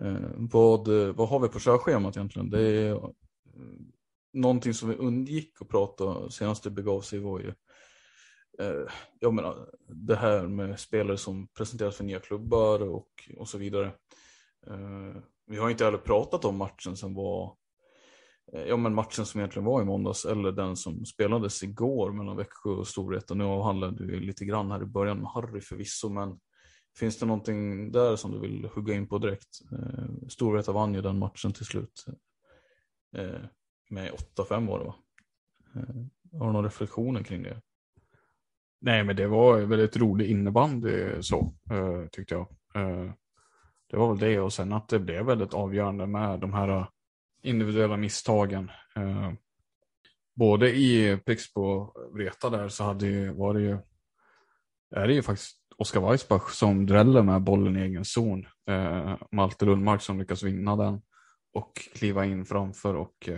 Eh, vad, vad har vi på körschemat egentligen? Det är någonting som vi undgick att prata senast det begav sig var ju eh, jag menar, det här med spelare som presenteras för nya klubbar och, och så vidare. Eh, vi har inte heller pratat om matchen som var eh, Ja men matchen som egentligen var i måndags eller den som spelades igår mellan Växjö och Storvreta. Nu avhandlade vi lite grann här i början med Harry förvisso men finns det någonting där som du vill hugga in på direkt? Eh, Storvreta vann ju den matchen till slut. Eh, med 8-5 var det va? Eh, har du några reflektioner kring det? Nej, men det var väldigt rolig innebandy så, eh, tyckte jag. Eh, det var väl det och sen att det blev väldigt avgörande med de här individuella misstagen. Både i Pixbo och Vreta där så hade ju, var det ju, är det ju faktiskt Oskar Weissbach som dräller med bollen i egen zon. Malte Lundmark som lyckas vinna den och kliva in framför och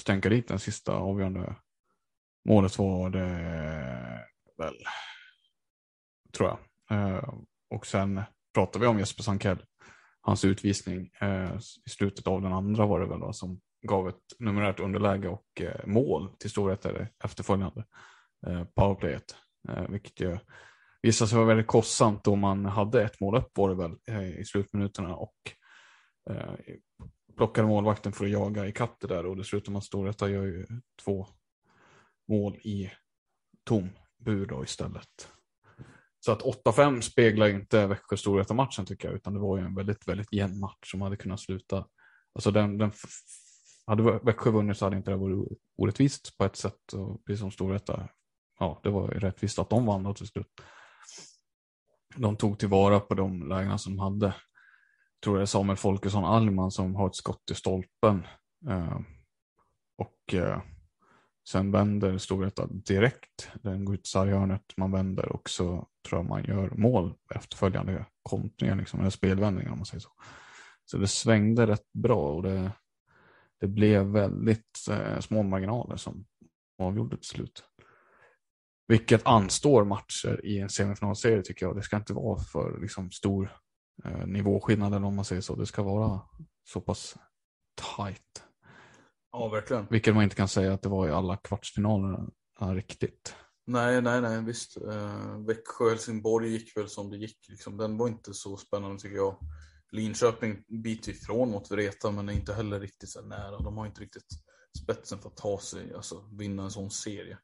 stänka dit den sista avgörande målet var det väl, tror jag. Eh, och sen pratar vi om Jesper Sankell, hans utvisning eh, i slutet av den andra var det väl då, som gav ett numerärt underläge och eh, mål till Storvreta efterföljande eh, powerplayet. Eh, vilket ju visade sig vara väldigt kostsamt då man hade ett mål upp var det väl eh, i slutminuterna och eh, plockar plockade målvakten för att jaga i det där och dessutom att Storvreta gör ju två mål i tom bur då istället. Så att 8-5 speglar ju inte Växjö Storvreta matchen tycker jag, utan det var ju en väldigt, väldigt jämn match som hade kunnat sluta. Alltså den, den hade Växjö vunnit så hade inte det varit orättvist på ett sätt, och precis som Storvreta, ja det var ju rättvist att de vann då till slut. De tog tillvara på de lägena som de hade. Tror det är Samuel Folkesson Alman som har ett skott i stolpen. Eh, och eh, Sen vänder Storvreta direkt. Den går ut sarghörnet, man vänder och så tror jag man gör mål efterföljande kontringar, liksom, eller spelvändningar om man säger så. Så det svängde rätt bra och det, det blev väldigt eh, små marginaler som avgjorde till slut. Vilket anstår matcher i en semifinalserie tycker jag. Det ska inte vara för liksom, stor eh, nivåskillnad eller om man säger så. Det ska vara så pass tight. Ja, verkligen. Vilket man inte kan säga att det var i alla kvartsfinaler riktigt. Nej, nej, nej, visst. Eh, Växjö-Helsingborg gick väl som det gick. Liksom. Den var inte så spännande tycker jag. Linköping biter ifrån mot Vreta men är inte heller riktigt så nära. De har inte riktigt spetsen för att ta sig, alltså vinna en sån serie.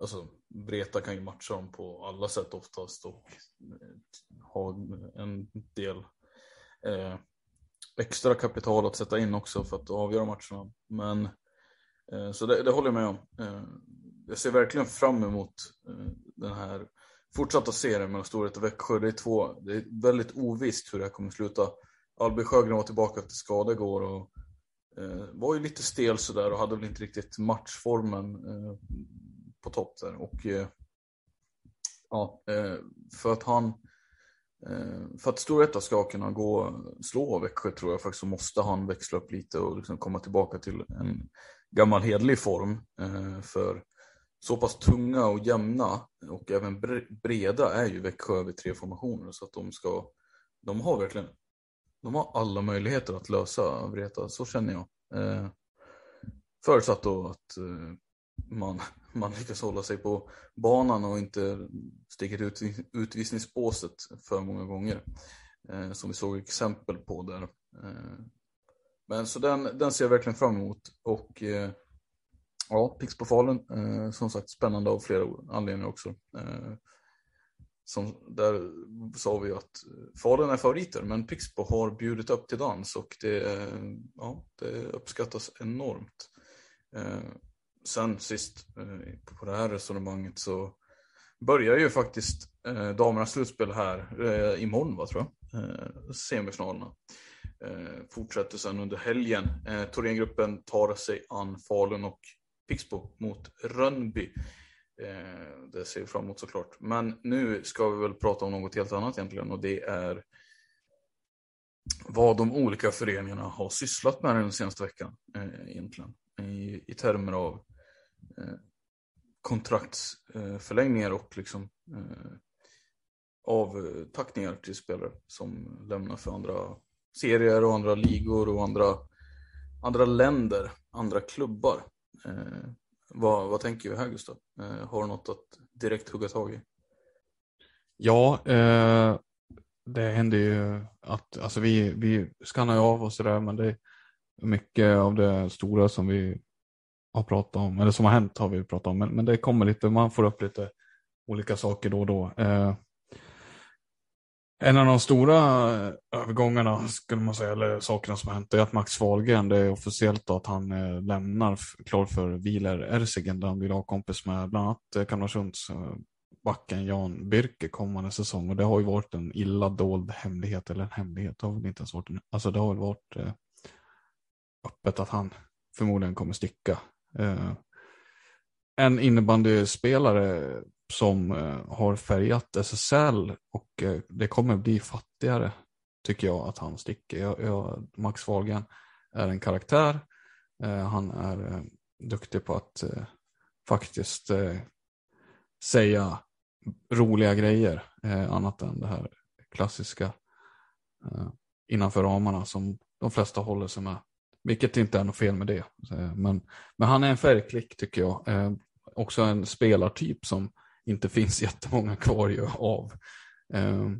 Alltså Vreta kan ju matcha dem på alla sätt oftast och eh, ha en del eh, extra kapital att sätta in också för att avgöra matcherna. Men eh, så det, det håller jag med om. Eh, jag ser verkligen fram emot eh, den här fortsatta serien mellan Storvreta och Växjö. Det är, två, det är väldigt ovisst hur det här kommer sluta. Albin Sjögren var tillbaka efter skada igår och eh, var ju lite stel sådär och hade väl inte riktigt matchformen eh, på topp där. Och eh, ja, eh, för att han eh, för att Storvreta ska kunna gå slå Växjö tror jag faktiskt så måste han växla upp lite och liksom komma tillbaka till en gammal hedlig form. Eh, för så pass tunga och jämna och även breda är ju Växjö över tre formationer så att de ska, de har verkligen, de har alla möjligheter att lösa Vreta, så känner jag. Förutsatt då att man, man lyckas hålla sig på banan och inte sticker ut utvisningsbåset för många gånger. Eh, som vi såg exempel på där. Eh, men så den, den ser jag verkligen fram emot och eh, Ja, Pix på Falun. Eh, som sagt spännande av flera anledningar också. Eh, som, där sa vi att Falun är favoriter men Pixbo har bjudit upp till dans och det, eh, ja, det uppskattas enormt. Eh, Sen sist eh, på det här resonemanget så börjar ju faktiskt eh, damernas slutspel här eh, imorgon va, tror jag. Eh, semifinalerna. Eh, fortsätter sen under helgen. Eh, Thorengruppen tar sig an Falun och Pixbo mot Rönnby. Eh, det ser vi fram emot såklart. Men nu ska vi väl prata om något helt annat egentligen och det är vad de olika föreningarna har sysslat med den senaste veckan eh, egentligen. I, i termer av eh, Eh, kontraktsförlängningar och liksom eh, avtackningar till spelare som lämnar för andra serier och andra ligor och andra, andra länder, andra klubbar. Eh, vad, vad tänker vi här Gustav? Eh, har du något att direkt hugga tag i? Ja, eh, det händer ju att alltså vi, vi skannar av och sådär men det är mycket av det stora som vi har pratat om, eller som har hänt har vi pratat om, men, men det kommer lite, man får upp lite olika saker då och då. Eh, en av de stora övergångarna, skulle man säga, eller sakerna som har hänt, är att Max Wahlgren, det är officiellt då att han eh, lämnar klar för Wieler Erzigen, där han vill ha kompis med bland annat eh, Kalmarsunds eh, backen Jan Birke kommande säsong. Och det har ju varit en illa dold hemlighet, eller en hemlighet, det har väl inte ens varit, alltså det har väl varit eh, öppet att han förmodligen kommer sticka. Eh, en innebandyspelare som eh, har färgat SSL och eh, det kommer bli fattigare tycker jag att han sticker. Jag, jag, Max Wahlgren är en karaktär. Eh, han är eh, duktig på att eh, faktiskt eh, säga roliga grejer annat än det här klassiska innanför ramarna som de flesta håller sig med. Vilket inte är något fel med det. Eh, men, men han är en färgklick tycker jag. Eh, också en spelartyp som inte finns jättemånga kvar av. Eh,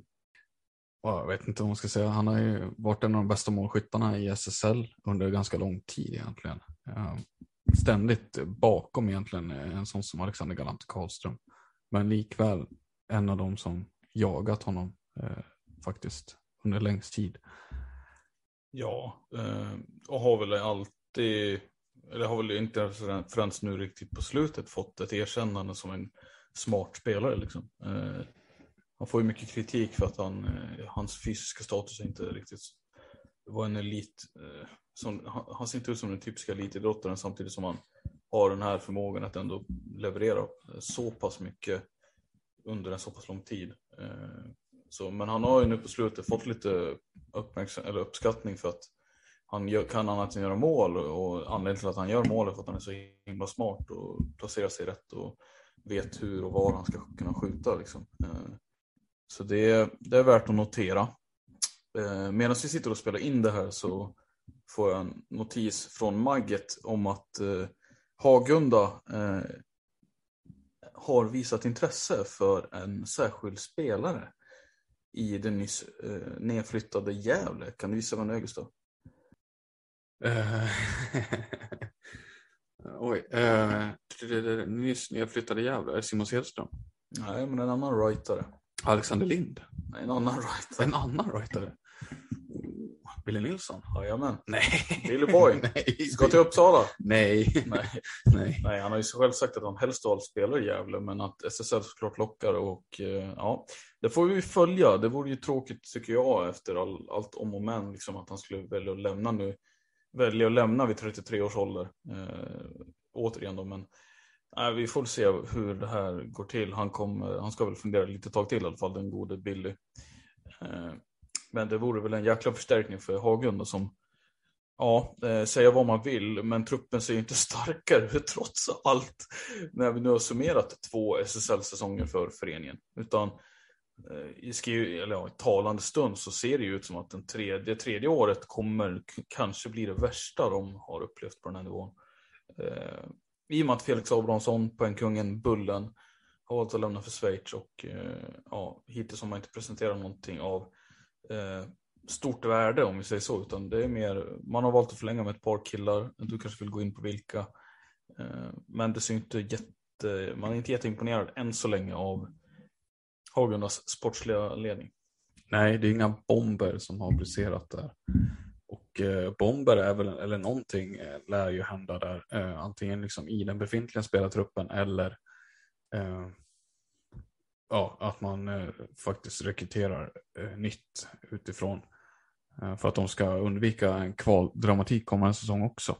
jag vet inte vad man ska säga, han har ju varit en av de bästa målskyttarna i SSL under ganska lång tid egentligen. Eh, ständigt bakom egentligen en sån som Alexander Galant Karlström. Men likväl en av de som jagat honom eh, faktiskt under längst tid. Ja, eh, och har väl alltid, eller har väl inte förrän nu riktigt på slutet fått ett erkännande som en smart spelare. Liksom. Eh, han får ju mycket kritik för att han, eh, hans fysiska status inte riktigt var en elit. Eh, som, han, han ser inte ut som den typiska elitidrottaren samtidigt som han har den här förmågan att ändå leverera eh, så pass mycket under en så pass lång tid. Eh, så, men han har ju nu på slutet fått lite eller uppskattning för att han gör, kan annat än göra mål och anledningen till att han gör mål är för att han är så himla smart och placerar sig rätt och vet hur och var han ska kunna skjuta. Liksom. Eh, så det, det är värt att notera. Eh, medan vi sitter och spelar in det här så får jag en notis från Magget om att eh, Hagunda har visat intresse för en särskild spelare i det nyss nedflyttade Gävle. Kan du gissa vem det är Gustav? Oj. Eh, nyss nedflyttade Gävle, är det Simon Sedström? Nej, men en annan writare. Alexander Lind? Nej, en annan writare. En annan writare? Billy Nilsson? Jajamän. Nej. Billy Boy. Nej. Ska till Uppsala? Nej. Nej. Nej. Nej, han har ju själv sagt att han helst av spelar i Gävle, men att SSL såklart lockar och eh, ja, det får vi följa. Det vore ju tråkigt tycker jag efter all, allt om och men, liksom att han skulle välja att lämna nu välja att lämna vid 33 års ålder. Eh, återigen då, men nej, vi får se hur det här går till. Han, kommer, han ska väl fundera lite tag till i alla fall, den gode Billy. Men det vore väl en jäkla förstärkning för Haglund. som ja, eh, säga vad man vill, men truppen ser ju inte starkare ut trots allt. När vi nu har summerat två SSL-säsonger för föreningen. Utan eh, i, skriv, eller ja, i talande stund så ser det ju ut som att den tredje, tredje året kommer kanske bli det värsta de har upplevt på den här nivån. Eh, I och med att Felix Abrahamsson, poängkungen, Bullen, har valt att lämna för Schweiz och eh, ja, hittills har man inte presenterat någonting av eh, stort värde om vi säger så, utan det är mer, man har valt att förlänga med ett par killar, du kanske vill gå in på vilka, eh, men det ser inte jätte, man är inte jätteimponerad än så länge av Hagundas sportsliga ledning. Nej, det är inga bomber som har briserat där. Och eh, bomber är väl, eller någonting eh, lär ju hända där. Eh, antingen liksom i den befintliga spelartruppen eller eh, ja, att man eh, faktiskt rekryterar eh, nytt utifrån. Eh, för att de ska undvika en kvaldramatik kommande säsong också.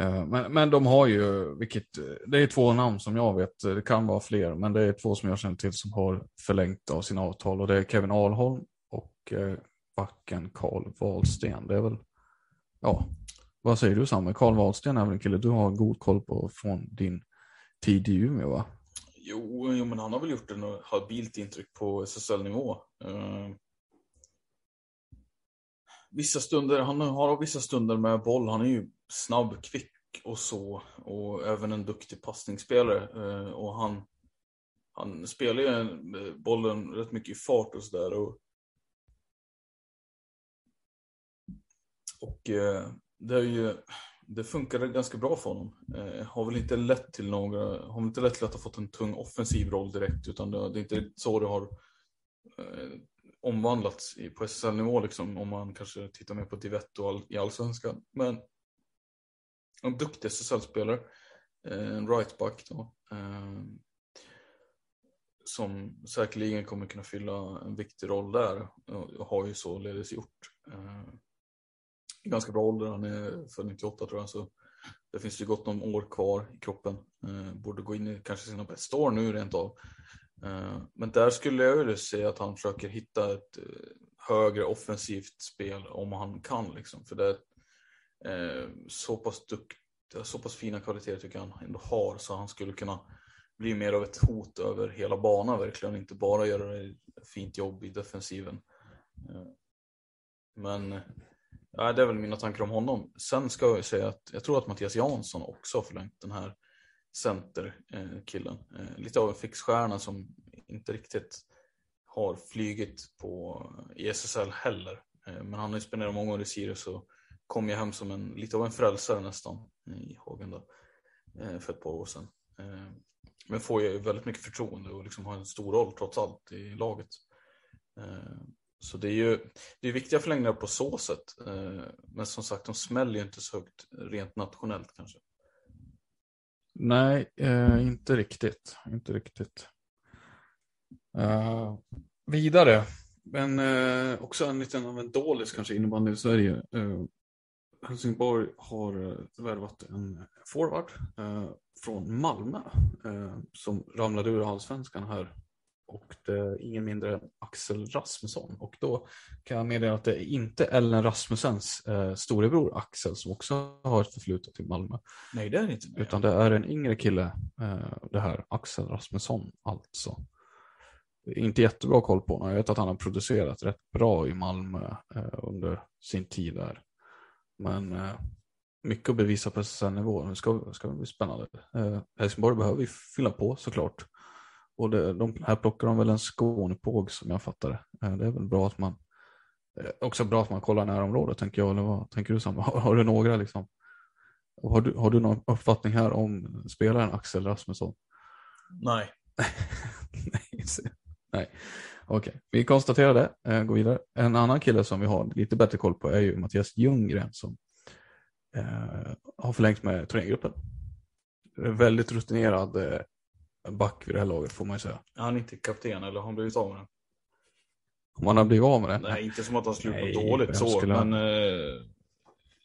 Eh, men, men de har ju, vilket, eh, det är två namn som jag vet, eh, det kan vara fler, men det är två som jag känner till som har förlängt av sina avtal och det är Kevin Alholm och eh, backen Karl Wahlsten. Det är väl, ja, vad säger du Samme? Karl Wahlsten är väl en kille du har god koll på från din tid i Umeå va? Jo, jo men han har väl gjort en habilt intryck på SSL-nivå. Uh, eh, vissa stunder, han har vissa stunder med boll, han är ju snabb, kvick och så och även en duktig passningsspelare uh, och han, han spelar ju eh, bollen rätt mycket i fart och sådär och, och uh, det är ju det funkade ganska bra för honom. Eh, har väl inte lett till några, har väl inte lett till att ha fått en tung offensiv roll direkt utan det, det är inte så det har eh, omvandlats i, på SSL-nivå liksom om man kanske tittar mer på Divetto all, i allsvenskan. Men en duktig SSL-spelare, eh, en rightback då. Eh, som säkerligen kommer kunna fylla en viktig roll där och har ju således gjort. Eh, Ganska bra ålder, han är född 98 tror jag, så det finns ju gott om år kvar i kroppen. Eh, borde gå in i kanske sina bästa år nu rent av. Eh, men där skulle jag vilja säga att han försöker hitta ett eh, högre offensivt spel om han kan liksom. För det är eh, så pass duktiga, så pass fina kvaliteter tycker jag han ändå har så han skulle kunna bli mer av ett hot över hela banan verkligen, inte bara göra ett fint jobb i defensiven. Eh, men Ja, det är väl mina tankar om honom. Sen ska jag säga att jag tror att Mattias Jansson också har förlängt den här centerkillen. Eh, eh, lite av en fixstjärna som inte riktigt har flygit på, i SSL heller. Eh, men han har ju spenderat många år i Sirius och kom ju hem som en, lite av en frälsare nästan i Hagen för ett par år sedan. Men får ju väldigt mycket förtroende och liksom har en stor roll trots allt i laget. Så det är ju det är viktiga förlängningar på så sätt. Eh, men som sagt, de smäller ju inte så högt rent nationellt kanske. Nej, eh, inte riktigt. Inte riktigt. Uh, vidare, men uh, också en liten av en dålig kanske innebandy i Sverige. Uh, Helsingborg har värvat en forward från Malmö som ramlade ur allsvenskan här och det är ingen mindre än Axel Rasmusson. Och då kan jag meddela att det är inte Ellen Rasmussens eh, storebror Axel som också har ett förflutet i Malmö. Nej, det är inte. Utan det är en yngre kille, eh, det här Axel Rasmusson alltså. Inte jättebra koll på honom. Jag vet att han har producerat rätt bra i Malmö eh, under sin tid där. Men eh, mycket att bevisa på SSL-nivå. Det ska, ska bli spännande. Eh, Helsingborg behöver fylla på såklart. Och det, de, här plockar de väl en Skånepåg som jag fattar det. Eh, det är väl bra att man eh, också bra att man kollar närområdet tänker jag. Eller vad tänker du Sam? Har, har du några liksom? Har du, har du någon uppfattning här om spelaren Axel Rasmusson? Nej. Nej. Nej. Okej, okay. vi konstaterar det. Eh, går vidare. En annan kille som vi har lite bättre koll på är ju Mattias Ljunggren som eh, har förlängt med turneringgruppen. Väldigt rutinerad eh, back vid det här laget får man ju säga. Han är inte kapten eller har han blivit av med den? Om han har blivit av med den? Nej, inte som att han skulle på dåligt så, men eh,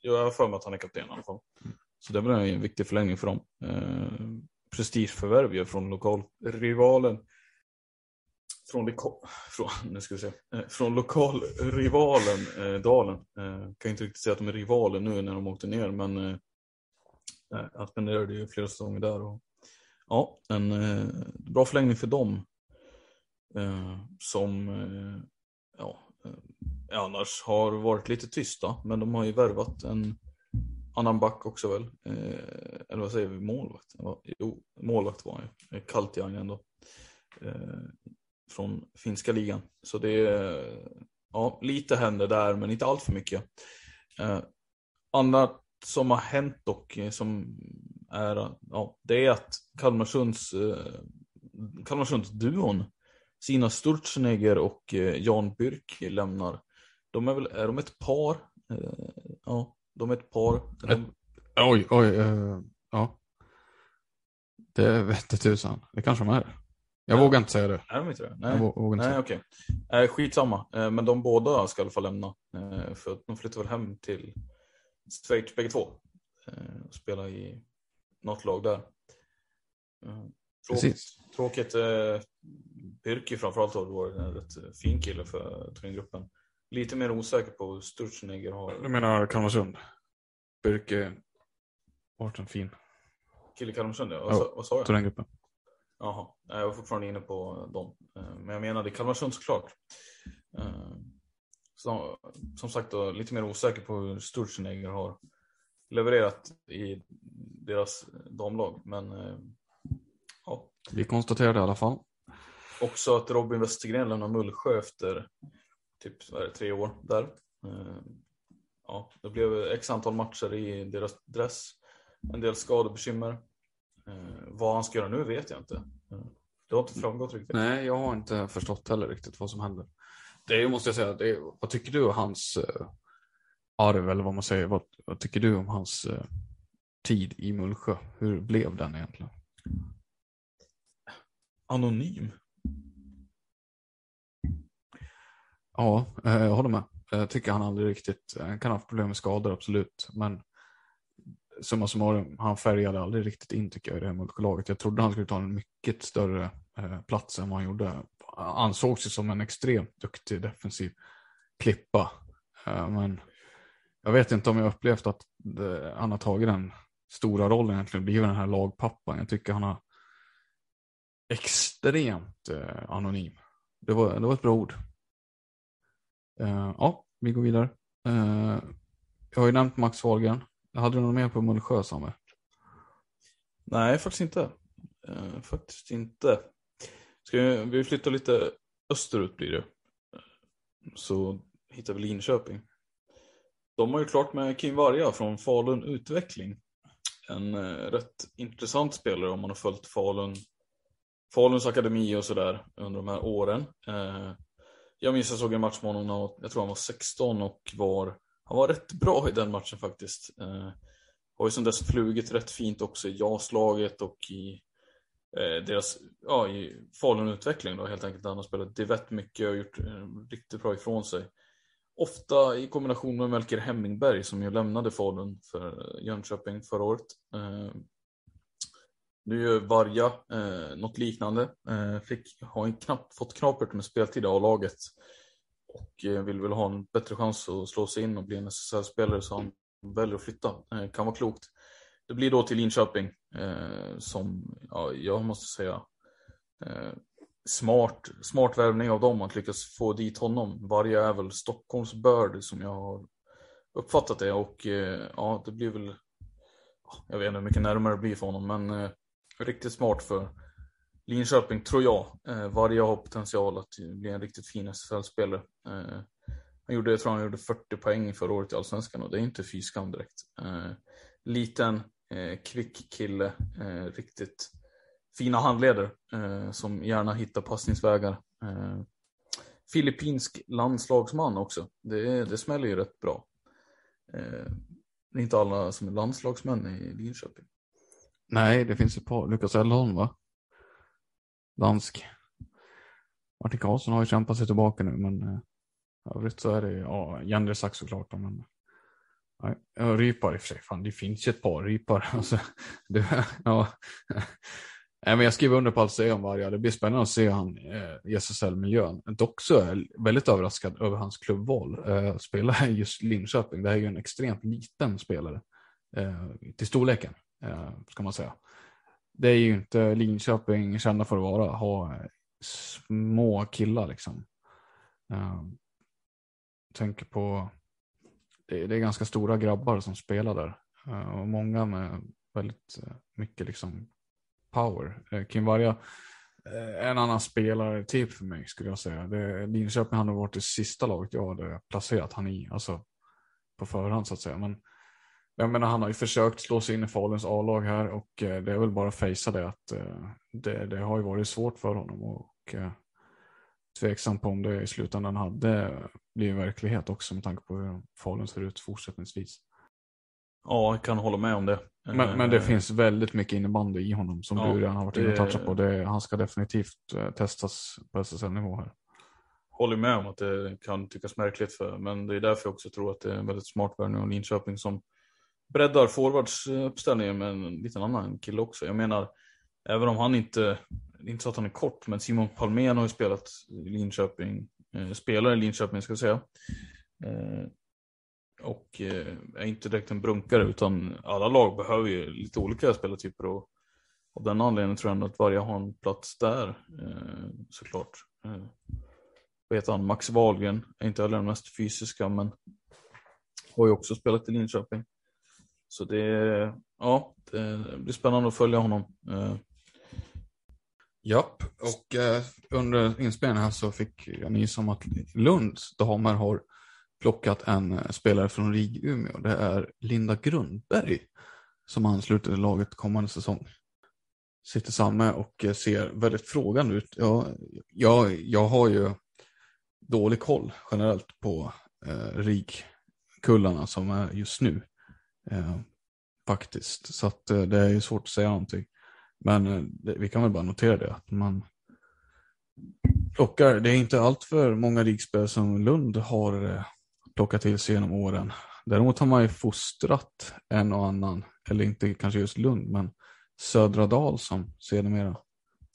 jag har för mig att han är kapten i alla fall. Mm. Så det blir en viktig förlängning för dem. Eh, prestigeförvärv från lokalrivalen. från, från, nu ska vi se, eh, från lokalrivalen eh, Dalen. Eh, kan inte riktigt säga att de är rivaler nu när de åkte ner, men eh, jag spenderade ju flera säsonger där. Och, ja, en eh, bra förlängning för dem. Eh, som eh, ja, eh, annars har varit lite tysta, men de har ju värvat en annan back också väl. Eh, eller vad säger vi, målvakt? Jo, målvakt var han ju. Eh, Kaltiainen då. Eh, från finska ligan. Så det är, ja, lite händer där, men inte allt för mycket. Eh, annat som har hänt dock, eh, som är, ja, det är att Kalmarsunds, eh, Kalmarsunds-duon, Sina Sturzenegger och eh, Jan Byrk lämnar. De är väl, är de ett par? Eh, ja, de är ett par. De... Oj, oj, uh, ja. Det vette tusan. Det kanske de är. Jag ja. vågar inte säga det. Är de inte det? Nej, Nej okej. Okay. Eh, skitsamma. Eh, men de båda ska i alla fall lämna. Eh, för de flyttar väl hem till Schweiz bägge två. Eh, och spelar i något lag där. Eh, tråkigt. Tråkigt. Eh, Birki framförallt har varit en rätt fin kille för turneringgruppen. Lite mer osäker på hur Sturzenegger har. Du menar Kalmarsund? Birke varit en fin. Kille Kalmarsund ja. Vad, oh, vad sa jag? Turneringgruppen. Jaha, jag var fortfarande inne på dem. Eh, men jag menade Kalmarsund såklart. Eh, så, som sagt då, lite mer osäker på hur Sturzenegger har levererat i deras damlag. Men eh, ja. Vi konstaterade i alla fall. Också att Robin Westergren lämnar Mullsjö efter typ det, tre år där. Ja, det blev x antal matcher i deras dress. En del skadebekymmer. Eh, vad han ska göra nu vet jag inte. Eh, det har inte framgått riktigt. Nej, jag har inte förstått heller riktigt vad som händer. Det måste jag säga, det, vad tycker du om hans eh, arv eller vad man säger? Vad, vad tycker du om hans eh, tid i Mullsjö? Hur blev den egentligen? Anonym. Ja, eh, jag håller med. Jag tycker han aldrig riktigt, han kan ha haft problem med skador absolut, men summa summarum, han färgade aldrig riktigt in tycker jag i det här multikolaget. Jag trodde han skulle ta en mycket större eh, plats än vad han gjorde. Han ansåg sig som en extremt duktig defensiv klippa. Eh, men jag vet inte om jag upplevt att han har tagit den stora rollen egentligen, blivit den här lagpappan. Jag tycker han har extremt eh, anonym. Det var, det var ett bra ord. Eh, ja, vi går vidare. Eh, jag har ju nämnt Max Wahlgren. Hade du något mer på Mullsjö, Samuel? Nej, faktiskt inte. Eh, faktiskt inte. Ska vi, vi flytta lite österut blir det. Så hittar vi Linköping. De har ju klart med Kim Varga från Falun Utveckling. En eh, rätt intressant spelare om man har följt Falun, Faluns akademi och sådär under de här åren. Eh, jag minns jag såg en match med honom när jag tror han var 16 och var han var rätt bra i den matchen faktiskt. Eh, har ju sedan dess flugit rätt fint också i JAS-laget och i deras, ja i Falun-utveckling då helt enkelt. Han har spelat divett mycket och gjort riktigt bra ifrån sig. Ofta i kombination med Melker Hemmingberg som ju lämnade Falun för eh, Jönköping förra året. Eh, nu gör Varja eh, något liknande. Eh, fick, har knappt fått knapert med speltid av laget. och eh, vill väl ha en bättre chans att slå sig in och bli en SSL-spelare så han väljer att flytta. Eh, kan vara klokt. Det blir då till Linköping eh, som ja, jag måste säga eh, smart, smart värvning av dem att lyckas få dit honom. Varje är väl Stockholms börd som jag har uppfattat det och eh, ja, det blir väl jag vet inte hur mycket närmare det blir för honom men eh, riktigt smart för Linköping tror jag. Eh, Varje har potential att bli en riktigt fin SSL-spelare. Eh, han gjorde, jag tror han gjorde 40 poäng förra året i Allsvenskan och det är inte fy skam direkt. Eh, liten, eh, kvick kille, eh, riktigt fina handleder eh, som gärna hittar passningsvägar. Eh, filippinsk landslagsman också. Det, det smäller ju rätt bra. Eh, det är inte alla som är landslagsmän i Linköping. Nej, det finns ett par. Lukas Elholm va? dansk. Martin Karlsson har ju kämpat sig tillbaka nu, men eh, övrigt så är det ja, Jandresak såklart. Men, nej, Rypar i och för sig, fan det finns ju ett par Rypar. Alltså, det, ja. Men jag skriver under på allt säger om Varga. Det blir spännande att se han eh, i SSL-miljön. Dock så är jag väldigt överraskad över hans klubbval. Eh, spela i just Linköping. Det här är ju en extremt liten spelare. Eh, till storleken, eh, ska man säga. Det är ju inte Linköping kända för att vara. Ha små killar liksom. Eh, tänker på, det, det, är ganska stora grabbar som spelar där. Eh, och många med väldigt eh, mycket liksom power. Eh, Kim Varga eh, en annan spelare typ för mig skulle jag säga. Det, Linköping hade varit det sista laget jag hade placerat han i, alltså på förhand så att säga. Men jag menar, han har ju försökt slå sig in i Faluns A-lag här och eh, det är väl bara att fejsa det att det, det, har ju varit svårt för honom och tveksam på om det i slutändan hade blivit verklighet också med tanke på hur Falun ser ut fortsättningsvis. Ja, jag kan hålla med om det. Men, men det finns väldigt mycket innebandy i honom som ja, du redan har varit inne och touchat på. Det, han ska definitivt eh, testas på SSL-nivå här. Håller med om att det kan tyckas märkligt för, men det är därför jag också tror att det är en väldigt smart värvning av Linköping som breddar forwardsuppställningen med en liten annan kille också. Jag menar, även om han inte, inte så att han är kort, men Simon Palmén har ju spelat i Linköping, eh, spelar i Linköping ska jag säga. Eh, och eh, är inte direkt en brunkare utan alla lag behöver ju lite olika spelartyper och av den anledningen tror jag ändå att varje har en plats där eh, såklart. Eh, heter han, Max Wahlgren är inte heller den mest fysiska men har ju också spelat i Linköping. Så det, ja, det blir spännande att följa honom. Eh. Japp, och eh, under inspelningen här så fick jag nys om att Lunds damer har plockat en eh, spelare från RIG Umeå. Det är Linda Grundberg som ansluter till laget kommande säsong. Sitter samma och eh, ser väldigt frågande ut. Jag, jag, jag har ju dålig koll generellt på eh, RIG-kullarna som är just nu. Eh, faktiskt. Så att, eh, det är ju svårt att säga någonting. Men eh, det, vi kan väl bara notera det. Att man plockar, det är inte allt för många RIG-spelare som Lund har eh, plockat till sig genom åren. Däremot har man ju fostrat en och annan, eller inte kanske just Lund, men Södra Dal som sedermera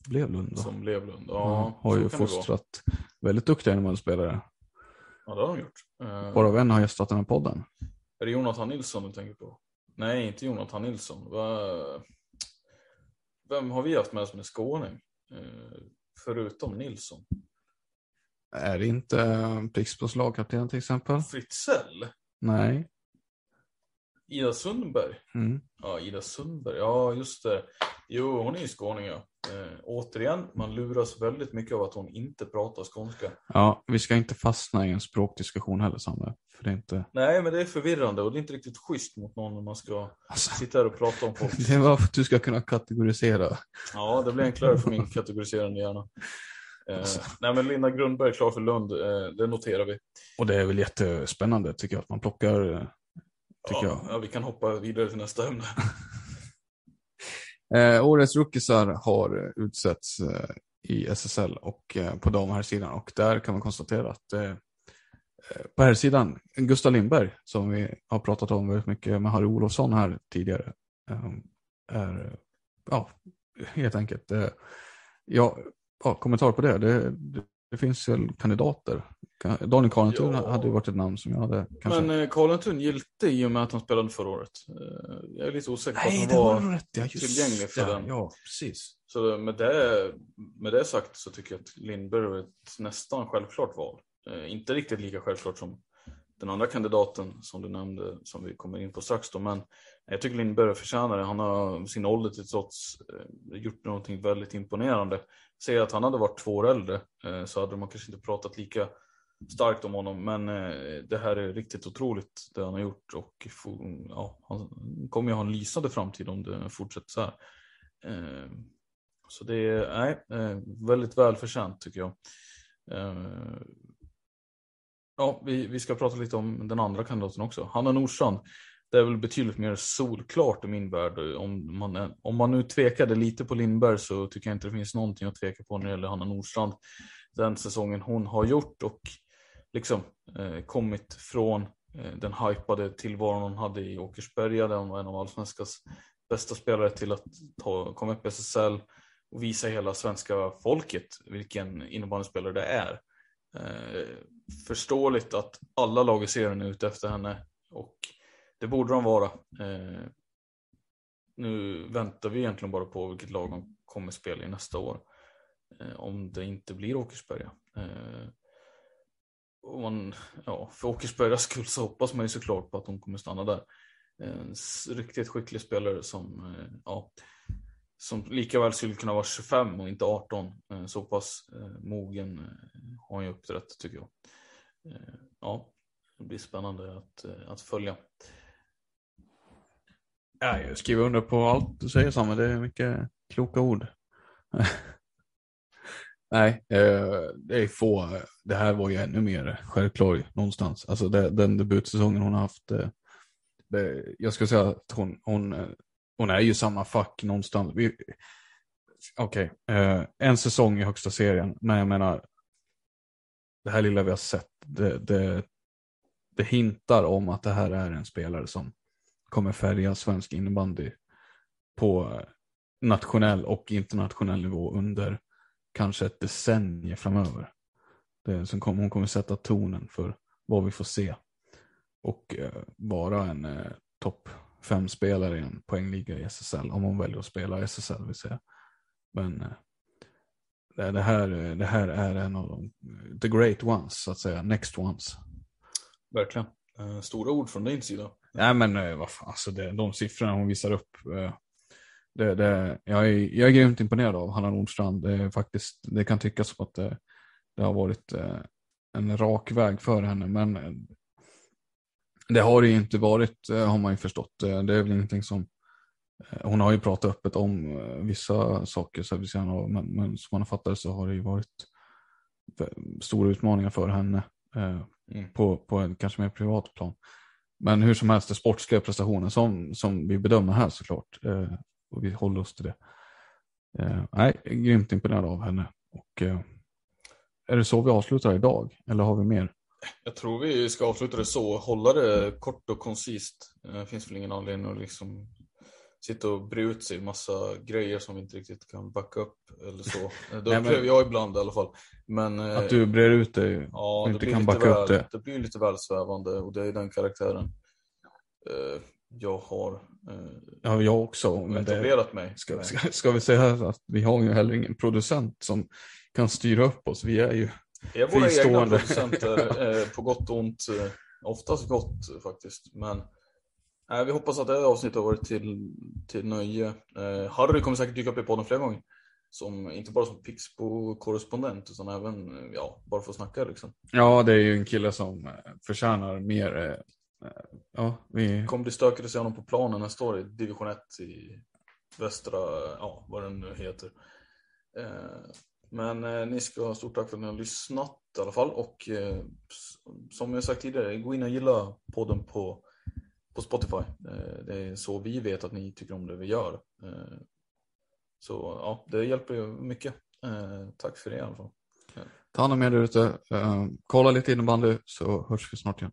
blev Lund. Då. Som blev Lund, ja. har ju fostrat väldigt duktiga NHL-spelare. Ja, det har de gjort. Uh, Varav en har gästat den här podden. Är det Jonathan Nilsson du tänker på? Nej, inte Jonathan Nilsson. Vem har vi haft med som en skåning? Uh, förutom Nilsson. Är det inte Pixbos lagkapten till exempel? Fritzell? Nej. Ida Sundberg? Mm. Ja, Ida Sundberg. Ja, just det. Jo, hon är ju skåning ja. Eh, återigen, man luras väldigt mycket av att hon inte pratar skånska. Ja, vi ska inte fastna i en språkdiskussion heller Samuel. För det är inte... Nej, men det är förvirrande och det är inte riktigt schysst mot någon när man ska alltså... sitta här och prata om folk. Det var för att du ska kunna kategorisera. Ja, det blir enklare för min kategoriserande hjärna. Eh, nej men Linda Grundberg klar för Lund, eh, det noterar vi. Och det är väl jättespännande tycker jag att man plockar. Eh, tycker ja, jag. ja, vi kan hoppa vidare till nästa ämne. eh, årets rookisar har utsetts eh, i SSL och eh, på dam här sidan och där kan man konstatera att eh, på här sidan Gustav Lindberg som vi har pratat om väldigt mycket med Harry Olofsson här tidigare är ja, helt enkelt ja, ja, kommentar på det. Det, det, det finns väl kandidater. Daniel Karlentun ja. hade ju varit ett namn som jag hade. Kanske... Men eh, Karlentun gillte i och med att han spelade förra året. Eh, jag är lite osäker på att han var, var rätt, ja, tillgänglig för den. Ja, precis. Så med det, med det sagt så tycker jag att Lindberg är ett nästan självklart val. Eh, inte riktigt lika självklart som den andra kandidaten som du nämnde som vi kommer in på strax då. Men jag tycker Lindberg förtjänar det. Han har sin ålder till trots eh, gjort någonting väldigt imponerande säger att han hade varit två år äldre eh, så hade man kanske inte pratat lika starkt om honom. Men eh, det här är riktigt otroligt det han har gjort och ja, han kommer ju ha en lysande framtid om det fortsätter så här. Så det är nej, väldigt välförtjänt tycker jag. Ja, vi, vi ska prata lite om den andra kandidaten också. Hanna Nordstrand det är väl betydligt mer solklart i min värld. Om man, om man nu tvekade lite på Lindberg så tycker jag inte det finns någonting att tveka på när det gäller Hanna Nordstrand. Den säsongen hon har gjort och liksom eh, kommit från eh, den hypade tillvaron hon hade i Åkersberga där hon var en av allsvenskans bästa spelare till att ta, komma upp i SSL och visa hela svenska folket vilken innebandyspelare det är. Eh, förståeligt att alla lag i serien är ute efter henne och det borde de vara. Eh, nu väntar vi egentligen bara på vilket lag de kommer spela i nästa år. Eh, om det inte blir Åkersberga. Eh, man, ja, för Åkersbergas skull så hoppas man ju såklart på att hon kommer stanna där. En riktigt skicklig spelare som, eh, ja, som lika väl skulle kunna vara 25 och inte 18. Eh, så pass eh, mogen har han ju uppträtt tycker jag. Eh, ja, det blir spännande att, eh, att följa. Ja, jag skriver under på allt du säger Samuel, det är mycket kloka ord. Nej, eh, det är få. Det här var ju ännu mer självklart någonstans. Alltså det, den debutsäsongen hon har haft. Det, jag skulle säga att hon, hon, hon är ju samma fack någonstans. Okej, okay. en säsong i högsta serien, men jag menar. Det här lilla vi har sett, det, det, det hintar om att det här är en spelare som kommer färga svensk innebandy på nationell och internationell nivå under kanske ett decennium framöver. Det som kom, hon kommer sätta tonen för vad vi får se. Och eh, vara en eh, topp fem spelare i en poängliga i SSL. Om hon väljer att spela i SSL vill säga. Men eh, det, här, det här är en av de, the great ones så att säga, next ones. Verkligen. Stora ord från din sida. Nej men eh, vad fan, alltså det, de siffrorna hon visar upp. Eh, det, det, jag, är, jag är grymt imponerad av Hanna Nordstrand. Det, faktiskt, det kan tyckas som att det, det har varit eh, en rak väg för henne. Men det har det ju inte varit har man ju förstått. Det är väl ingenting som hon har ju pratat öppet om vissa saker så här, men, men som man har fattat så har det ju varit stora utmaningar för henne mm. på, på en kanske mer privat plan. Men hur som helst, det sportsliga prestationen som, som vi bedömer här såklart. Eh, och vi håller oss till det. Eh, nej, grymt imponerad av henne. Och, eh, är det så vi avslutar idag? Eller har vi mer? Jag tror vi ska avsluta det så. Hålla det kort och koncist. Det eh, finns väl ingen anledning att liksom sitta och bre ut sig massa grejer som vi inte riktigt kan backa upp eller så. Det upplever men... jag ibland i alla fall. Men, att du brer ut dig ja, och inte kan backa väl, upp det. Det blir lite väl svävande och det är den karaktären uh, jag har uh, ja, jag också, men etablerat det... mig. Ska, ska, ska, vi säga att vi har ju heller ingen producent som kan styra upp oss. Vi är ju Vi är våra egna producenter uh, på gott och ont. Oftast gott faktiskt. Men vi hoppas att det här avsnittet har varit till, till nöje. Eh, Harry kommer säkert dyka upp i podden fler gånger. Som, inte bara som Pixbo-korrespondent utan även ja, bara för att snacka liksom. Ja, det är ju en kille som eh, förtjänar mer. Eh, eh, ja, vi... kommer bli stökigt att se honom på planen nästa år i division 1 i västra, ja vad den nu heter. Eh, men eh, ni ska ha stort tack för att ni har lyssnat i alla fall och eh, som jag sagt tidigare, gå in och gilla podden på på Spotify. Eh, det är så vi vet att ni tycker om det vi gör. Eh, så ja, det hjälper ju mycket. Eh, tack för det i alla fall. Ta hand om er där ute. Kolla lite innebandy så hörs vi snart igen.